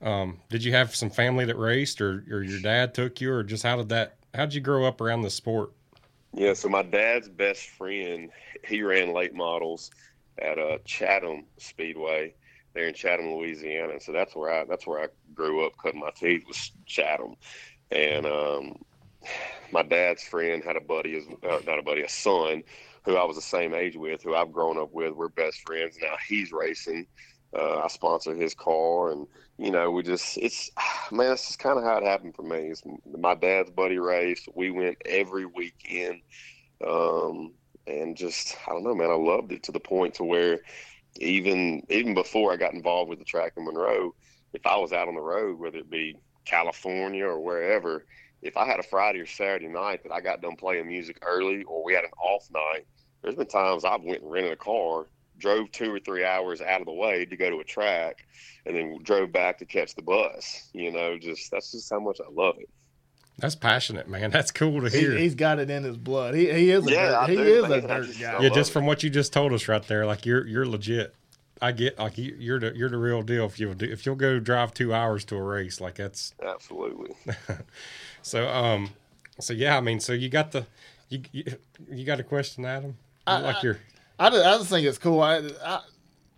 um, did you have some family that raced, or, or your dad took you, or just how did that? How did you grow up around the sport? Yeah, so my dad's best friend, he ran late models at uh, Chatham Speedway there in Chatham, Louisiana. And so that's where I that's where I grew up cutting my teeth was Chatham. And um, my dad's friend had a buddy, uh, not a buddy, a son who I was the same age with, who I've grown up with. We're best friends now. He's racing. Uh, I sponsor his car, and you know, we just it's man, it's just kind of how it happened for me. It's my dad's buddy race. We went every weekend, um, and just I don't know, man. I loved it to the point to where even even before I got involved with the track in Monroe, if I was out on the road, whether it be California or wherever, if I had a Friday or Saturday night that I got done playing music early, or we had an off night, there's been times I've went and rented a car drove two or three hours out of the way to go to a track and then drove back to catch the bus. You know, just that's just how much I love it. That's passionate, man. That's cool to hear. He, has got it in his blood. He, he is a yeah, dirt, he do, is man. a dirt just, guy. Yeah, just from what you just told us right there, like you're you're legit. I get like you, you're the you're the real deal. If you if you'll go drive two hours to a race, like that's absolutely. so um, so yeah, I mean, so you got the you you, you got a question, Adam? I, like you're I, I just think it's cool. I, I,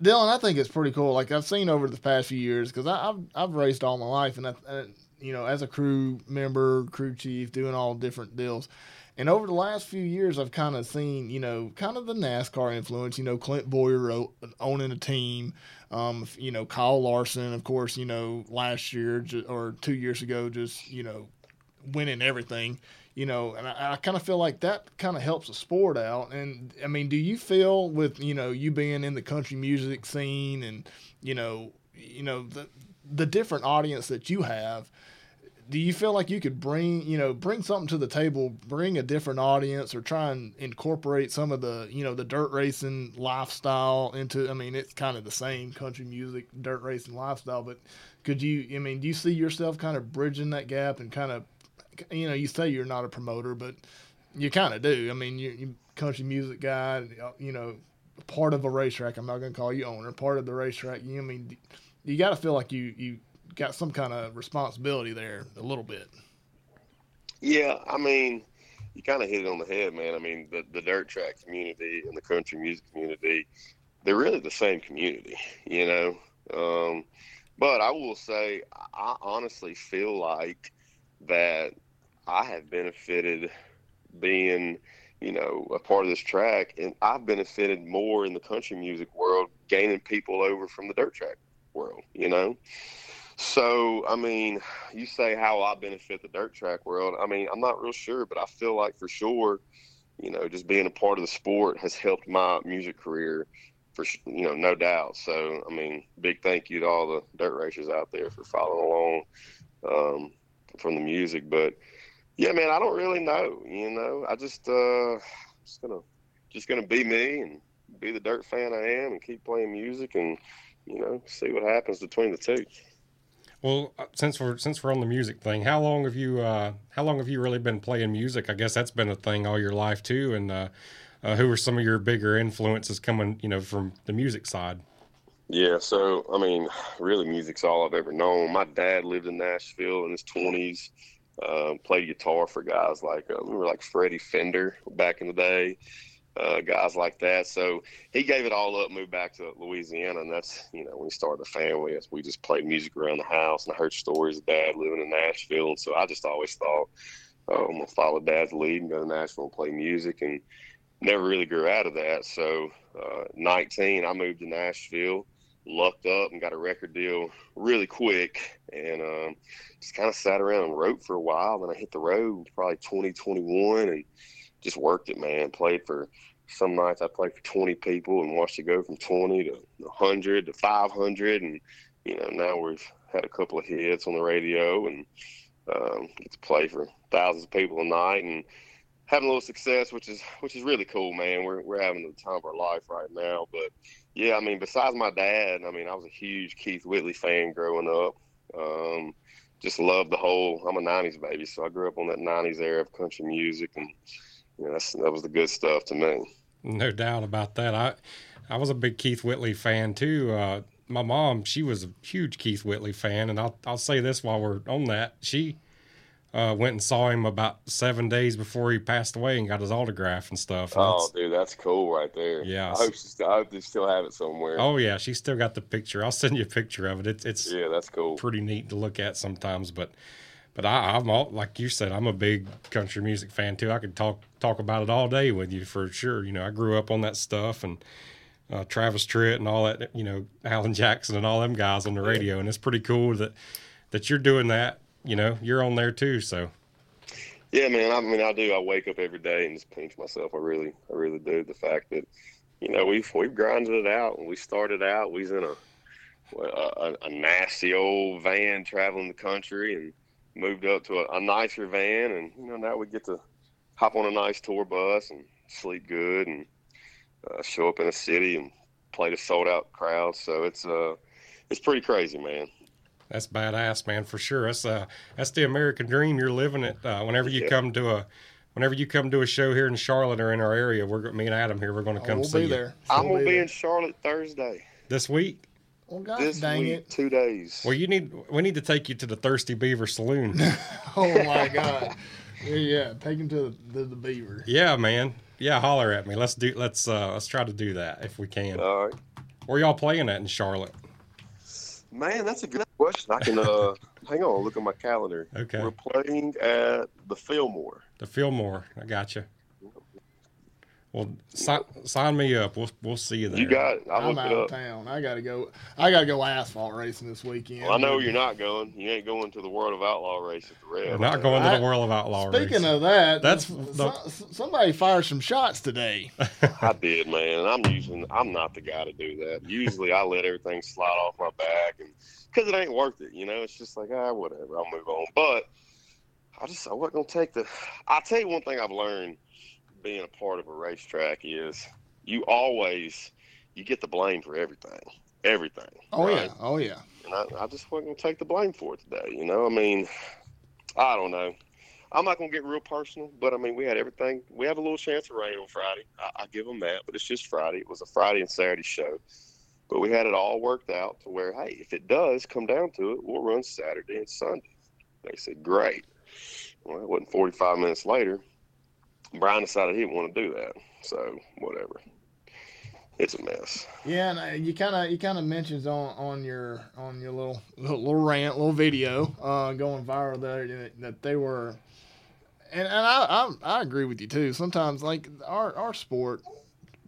Dylan, I think it's pretty cool. Like I've seen over the past few years because I've I've raced all my life, and, I, and you know, as a crew member, crew chief, doing all different deals. And over the last few years, I've kind of seen, you know, kind of the NASCAR influence. You know, Clint Bowyer owning a team. Um, you know, Kyle Larson, of course. You know, last year or two years ago, just you know, winning everything. you know, and I, I kind of feel like that kind of helps the sport out. And I mean, do you feel with you know you being in the country music scene and you know you know the the different audience that you have? Do you feel like you could bring you know bring something to the table, bring a different audience, or try and incorporate some of the you know the dirt racing lifestyle into? I mean, it's kind of the same country music, dirt racing lifestyle, but could you? I mean, do you see yourself kind of bridging that gap and kind of you know, you say you're not a promoter, but you kind of do. I mean, you, you country music guy, you know, part of a racetrack. I'm not going to call you owner. Part of the racetrack. You I mean, you got to feel like you you got some kind of responsibility there a little bit. Yeah, I mean, you kind of hit it on the head, man. I mean, the the dirt track community and the country music community, they're really the same community, you know. Um, but I will say, I honestly feel like that I have benefited being, you know, a part of this track, and I've benefited more in the country music world, gaining people over from the dirt track world, you know. So, I mean, you say how I benefit the dirt track world. I mean, I'm not real sure, but I feel like for sure, you know, just being a part of the sport has helped my music career for, you know, no doubt. So, I mean, big thank you to all the dirt racers out there for following along. Um, from the music. But yeah, man, I don't really know. You know, I just uh, just gonna just gonna be me and be the dirt fan I am and keep playing music and you know see what happens between the two. Well, uh, since we're since we're on the music thing, how long have you uh, how long have you really been playing music? I guess that's been a thing all your life too. And uh, uh, who are some of your bigger influences coming, you know, from the music side? Yeah, so I mean, really, music's all I've ever known. My dad lived in Nashville in his twenties. Uh, played guitar for guys like uh, remember like Freddie Fender back in the day, uh, guys like that. So he gave it all up, moved back to Louisiana, and that's you know when he started the family, we just played music around the house. And I heard stories of Dad living in Nashville, so I just always thought oh, I'm gonna follow Dad's lead and go to Nashville and play music, and never really grew out of that. So uh, 19, I moved to Nashville lucked up and got a record deal really quick and um, just kind of sat around and wrote for a while. Then I hit the road probably 2021 and just worked it, man. Played for some nights I played for 20 people and watched it go from 20 to 100 to 500. And, you know, now we've had a couple of hits on the radio and um, get to play for thousands of people a night and having a little success, which is which is really cool, man. We're we're having the time of our life right now. But yeah, I mean, besides my dad, I mean, I was a huge Keith Whitley fan growing up. Um, just loved the whole. I'm a '90s baby, so I grew up on that '90s era of country music, and you know, that was the good stuff to me. No doubt about that. I I was a big Keith Whitley fan too. Uh, my mom, she was a huge Keith Whitley fan, and I'll I'll say this while we're on that, she uh, went and saw him about seven days before he passed away and got his autograph and stuff. And oh, dude, that's cool right there. Yeah, I hope, she, I hope they still have it somewhere. Oh yeah, she still got the picture. I'll send you a picture of it. It's it's yeah, that's cool. Pretty neat to look at sometimes, but but I, I'm all like you said, I'm a big country music fan too. I could talk talk about it all day with you for sure. You know, I grew up on that stuff and. Uh, Travis Tritt and all that, you know, Alan Jackson and all them guys on the radio, and it's pretty cool that that you're doing that you know, you're on there too. So. Yeah, man. I mean, I do. I wake up every day and just pinch myself. I really, I really do. The fact that, you know, we've we've grinded it out. When we started out, we was in a a, a nasty old van traveling the country, and moved up to a, a nicer van, and you know now we get to hop on a nice tour bus and sleep good, and uh, show up in a city and play to sold out crowds. So it's uh, it's pretty crazy, man that's badass, man, for sure. That's uh, that's the American dream. You're living it. Uh, whenever you yeah. come to a, whenever you come to a show here in Charlotte or in our area, we're me and Adam here. We're going to come we'll see be there. You. I'm gonna be, be in Charlotte Thursday. This week. Well, God this dang week, it! Two days. Well, you need we need to take you to the Thirsty Beaver Saloon. oh my God! Yeah, yeah, take him to the, the Beaver. Yeah, man. Yeah, holler at me. Let's do. Let's uh let's try to do that if we can. All right. Where y'all playing at in Charlotte? Man, that's a good question. I can uh hang on, look at my calendar. Okay. We're playing at the Fillmore. The Fillmore. I got you. Well, si- sign me up. We'll we'll see you there. You got it. I'll I'm out it of town. I gotta go. I gotta go asphalt racing this weekend. Well, I know you're not going. You ain't going to the World of Outlaw race at the We're Red. not going to I- the World of Outlaw racing. Speaking race. of that, That's the- s- somebody fired some shots today. I did, man. I'm using. I'm not the guy to do that. Usually, I let everything slide off my back, and because it ain't worth it. You know, it's just like ah, whatever. I'll move on. But I just I wasn't gonna take the. I'll tell you one thing I've learned being a part of a racetrack is you always you get the blame for everything. Everything. Oh right? yeah, oh yeah. and I, I just wasn't gonna take the blame for it today. You know, I mean, I don't know. I'm not gonna get real personal, but I mean, we had everything. We have a little chance of rain on Friday. I, I give them that, but it's just Friday. It was a Friday and Saturday show, but we had it all worked out to where, hey, if it does come down to it, we'll run Saturday and Sunday. They said, great. Well, it wasn't 45 minutes later. Brian decided he didn't want to do that, so whatever. It's a mess. Yeah, and uh, you kind of you kind of mentions on on your on your little little, little rant, little video uh, going viral there that, that they were, and and I, I I agree with you too. Sometimes like our our sport,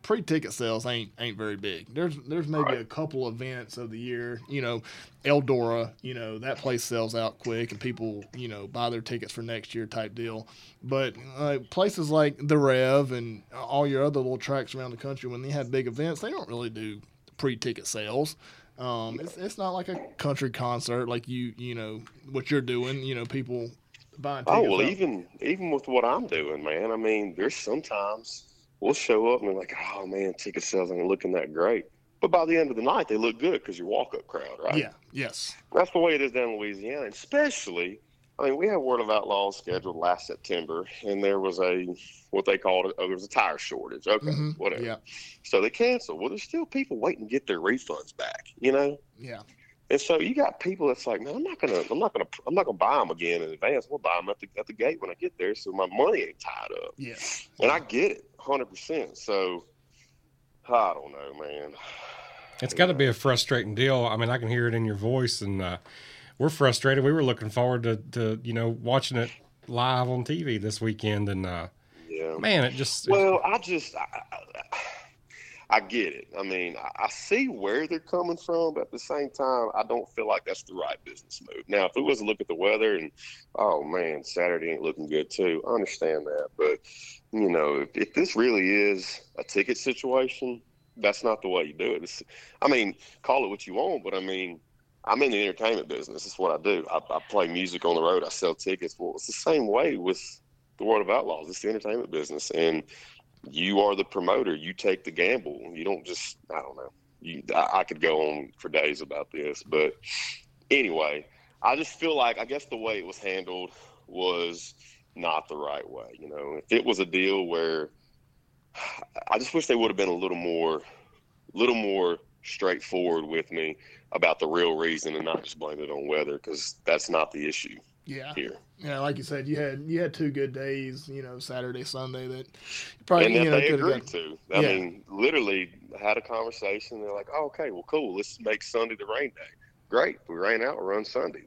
pre-ticket sales ain't ain't very big. There's there's maybe Right. a couple events of the year. You know, Eldora, you know that place sells out quick, and people you know buy their tickets for next year type deal. But uh, places like the Rev and all your other little tracks around the country, when they have big events, they don't really do pre-ticket sales. Um, it's, it's not like a country concert like you you know what you're doing. You know, people buying tickets. Oh well, even even with what I'm doing, man. I mean, there's sometimes we'll show up and they're like, "Oh man, ticket sales ain't looking that great," but by the end of the night, they look good because your walk-up crowd, right? yeah, yes, that's the way it is down in Louisiana, especially. I mean, we had World of Outlaws scheduled last September, and there was a what they called it. Oh, there was a tire shortage. Okay, Mhm, whatever. yeah, So they canceled. Well, there's still people waiting to get their refunds back. You know, yeah, and so you got people that's like, man, I'm not gonna, I'm not gonna, I'm not gonna buy them again in advance. We'll buy them at the at the gate when I get there, so my money ain't tied up. yes. And I get it, hundred percent. So I don't know, man. It's got to be a frustrating deal. I mean, I can hear it in your voice, and uh, we're frustrated. We were looking forward to, to you know watching it live on TV this weekend, and uh, Yeah. man, it just Well, I just, I, I, I get it. I mean, I, see where they're coming from, but at the same time, I don't feel like that's the right business move. Now, if it was to look at the weather and, oh man, Saturday ain't looking good too, I understand that. But, you know, if, if this really is a ticket situation, that's not the way you do it. It's, I mean, call it what you want, but I mean, I'm in the entertainment business. That's what I do. I, I play music on the road. I sell tickets. Well, it's the same way with the World of Outlaws. It's the entertainment business, and you are the promoter. You take the gamble. You don't just. I don't know. You. I, I could go on for days about this, but anyway, I just feel like I guess the way it was handled was not the right way. You know, if it was a deal where I just wish they would have been a little more, a little more straightforward with me about the real reason and not just blame it on weather because that's not the issue Yeah, here. yeah. Like you said, you had you had two good days. You know, Saturday, Sunday. That you probably and you that know they could agreed have to. I Yeah. mean, literally had a conversation. They're like, oh, okay, well, cool. Let's make Sunday the rain day. Great. We rain out, we'll run Sunday.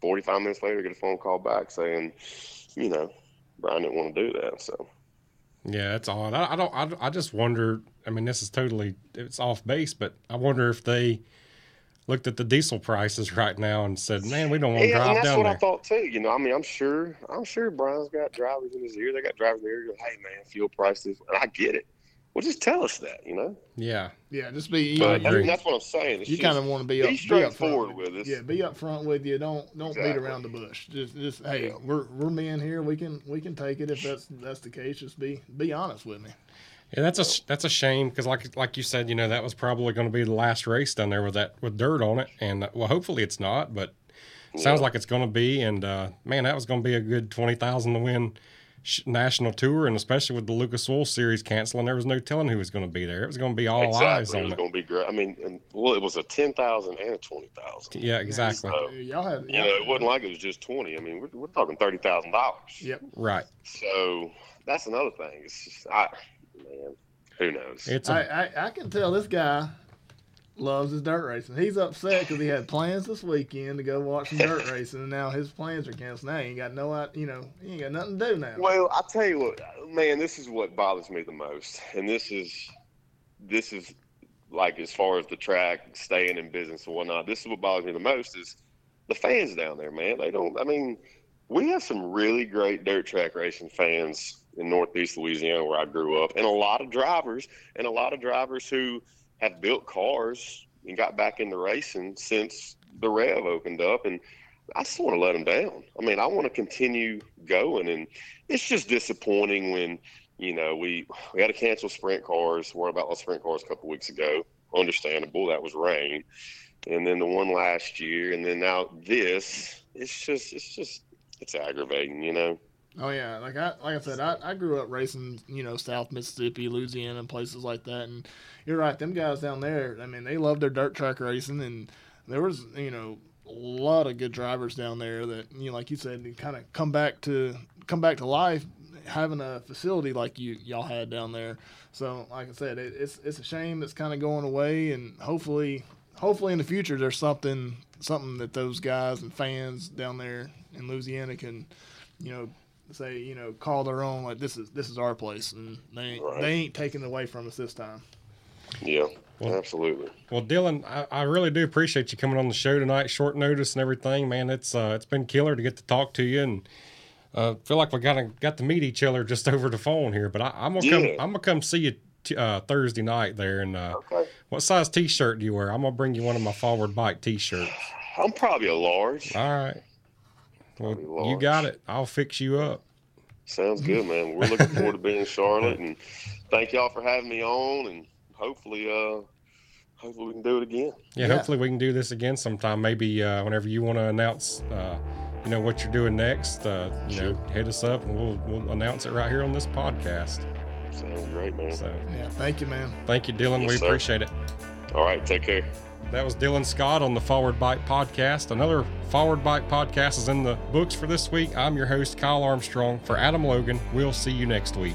45 minutes later, get a phone call back saying, you know, Brian didn't want to do that. So, yeah, that's odd. I, I don't. I, I just wonder. I mean, this is totally it's off base, but I wonder if they looked at the diesel prices right now and said, "Man, we don't want to yeah, and drive that's what. I thought too. You know, I mean, I'm sure, I'm sure Brian's got drivers in his ear. They got drivers in their ear. Go, hey, man, fuel prices. And I get it. Well, just tell us that, you know. Yeah, Yeah, just be. You, But know, agree. that's what I'm saying. It's you kind of want to be be up, straightforward be up front with us. Yeah, be up front with you. Don't don't beat around the bush. Just just hey, Yeah. we're we're men here. We can we can take it if that's that's the case. Just be be honest with me. Yeah. That's a that's a shame because, like like you said, you know, that was probably going to be the last race down there with that with dirt on it, and uh, well, hopefully it's not, but sounds like it's going to be. And uh, man, that was going to be a good twenty thousand to win sh- national tour, and especially with the Lucas Oil Series canceling, there was no telling who was going to be there. It was going to be all eyes exactly. It was it. going to be great. I mean, and, well, it was a 10,000 and a 20,000. Yeah, exactly. So, Y'all have you know, it wasn't like it was just 20. I mean, we're, we're talking $30,000. Yep. Right. So that's another thing. It's just, I, man, who knows? It's a, I, I I can tell this guy loves his dirt racing. He's upset because he had plans this weekend to go watch some dirt racing, and now his plans are canceled. Now he ain't got no, out- you know, he ain't got nothing to do now. Well, I'll tell you what, man, this is what bothers me the most. And this is this is like as far as the track staying in business and whatnot, this is what bothers me the most is the fans down there, man. They don't I mean, we have some really great dirt track racing fans in northeast Louisiana where I grew up, and a lot of drivers and a lot of drivers who have built cars and got back into racing since the Rev opened up and I just want to let them down. I mean, I want to continue going, and it's just disappointing when you know we we had to cancel sprint cars. Worried about those sprint cars a couple weeks ago. Understandable. That was rain, and then the one last year, and then now this. It's just it's just it's aggravating, you know. Oh yeah, like I like I said, I, I grew up racing, you know, South Mississippi, Louisiana, and places like that. And you're right, them guys down there. I mean, they love their dirt track racing, and there was, you know, a lot of good drivers down there that, you know, like you said, kind of come back to come back to life, having a facility like you y'all had down there. So, like I said, it, it's it's a shame it's kind of going away, and hopefully, hopefully in the future there's something something that those guys and fans down there in Louisiana can, you know, say you know call their own like this is this is our place and they ain't, Right. they ain't taking it away from us this time. Yeah, Well, absolutely. Well, Dylan, I, I really do appreciate you coming on the show tonight, short notice and everything, man. It's uh, it's been killer to get to talk to you and uh, feel like we got to got to meet each other just over the phone here. But I, I'm gonna come, I'm gonna come see you t- uh, Thursday night there. And uh, Okay. what size T-shirt do you wear? I'm gonna bring you one of my Forward Bite T-shirts. I'm probably a large. All right. Well, you got it. I'll fix you up. Sounds good, man. We're looking forward to being in Charlotte, and thank y'all for having me on, and hopefully, uh, hopefully we can do it again. Yeah, Yeah. hopefully we can do this again sometime. Maybe uh, whenever you want to announce, uh, you know, what you're doing next. Uh, you know, hit us up and we'll we'll announce it right here on this podcast. Sounds great, man. So Yeah, thank you, man. thank you, Dylan. Yes, we sir. appreciate it. All right, take care. That was Dylan Scott on the Forward Bite Podcast. Another Forward Bite Podcast is in the books for this week. I'm your host, Kyle Armstrong. For Adam Logan, we'll see you next week.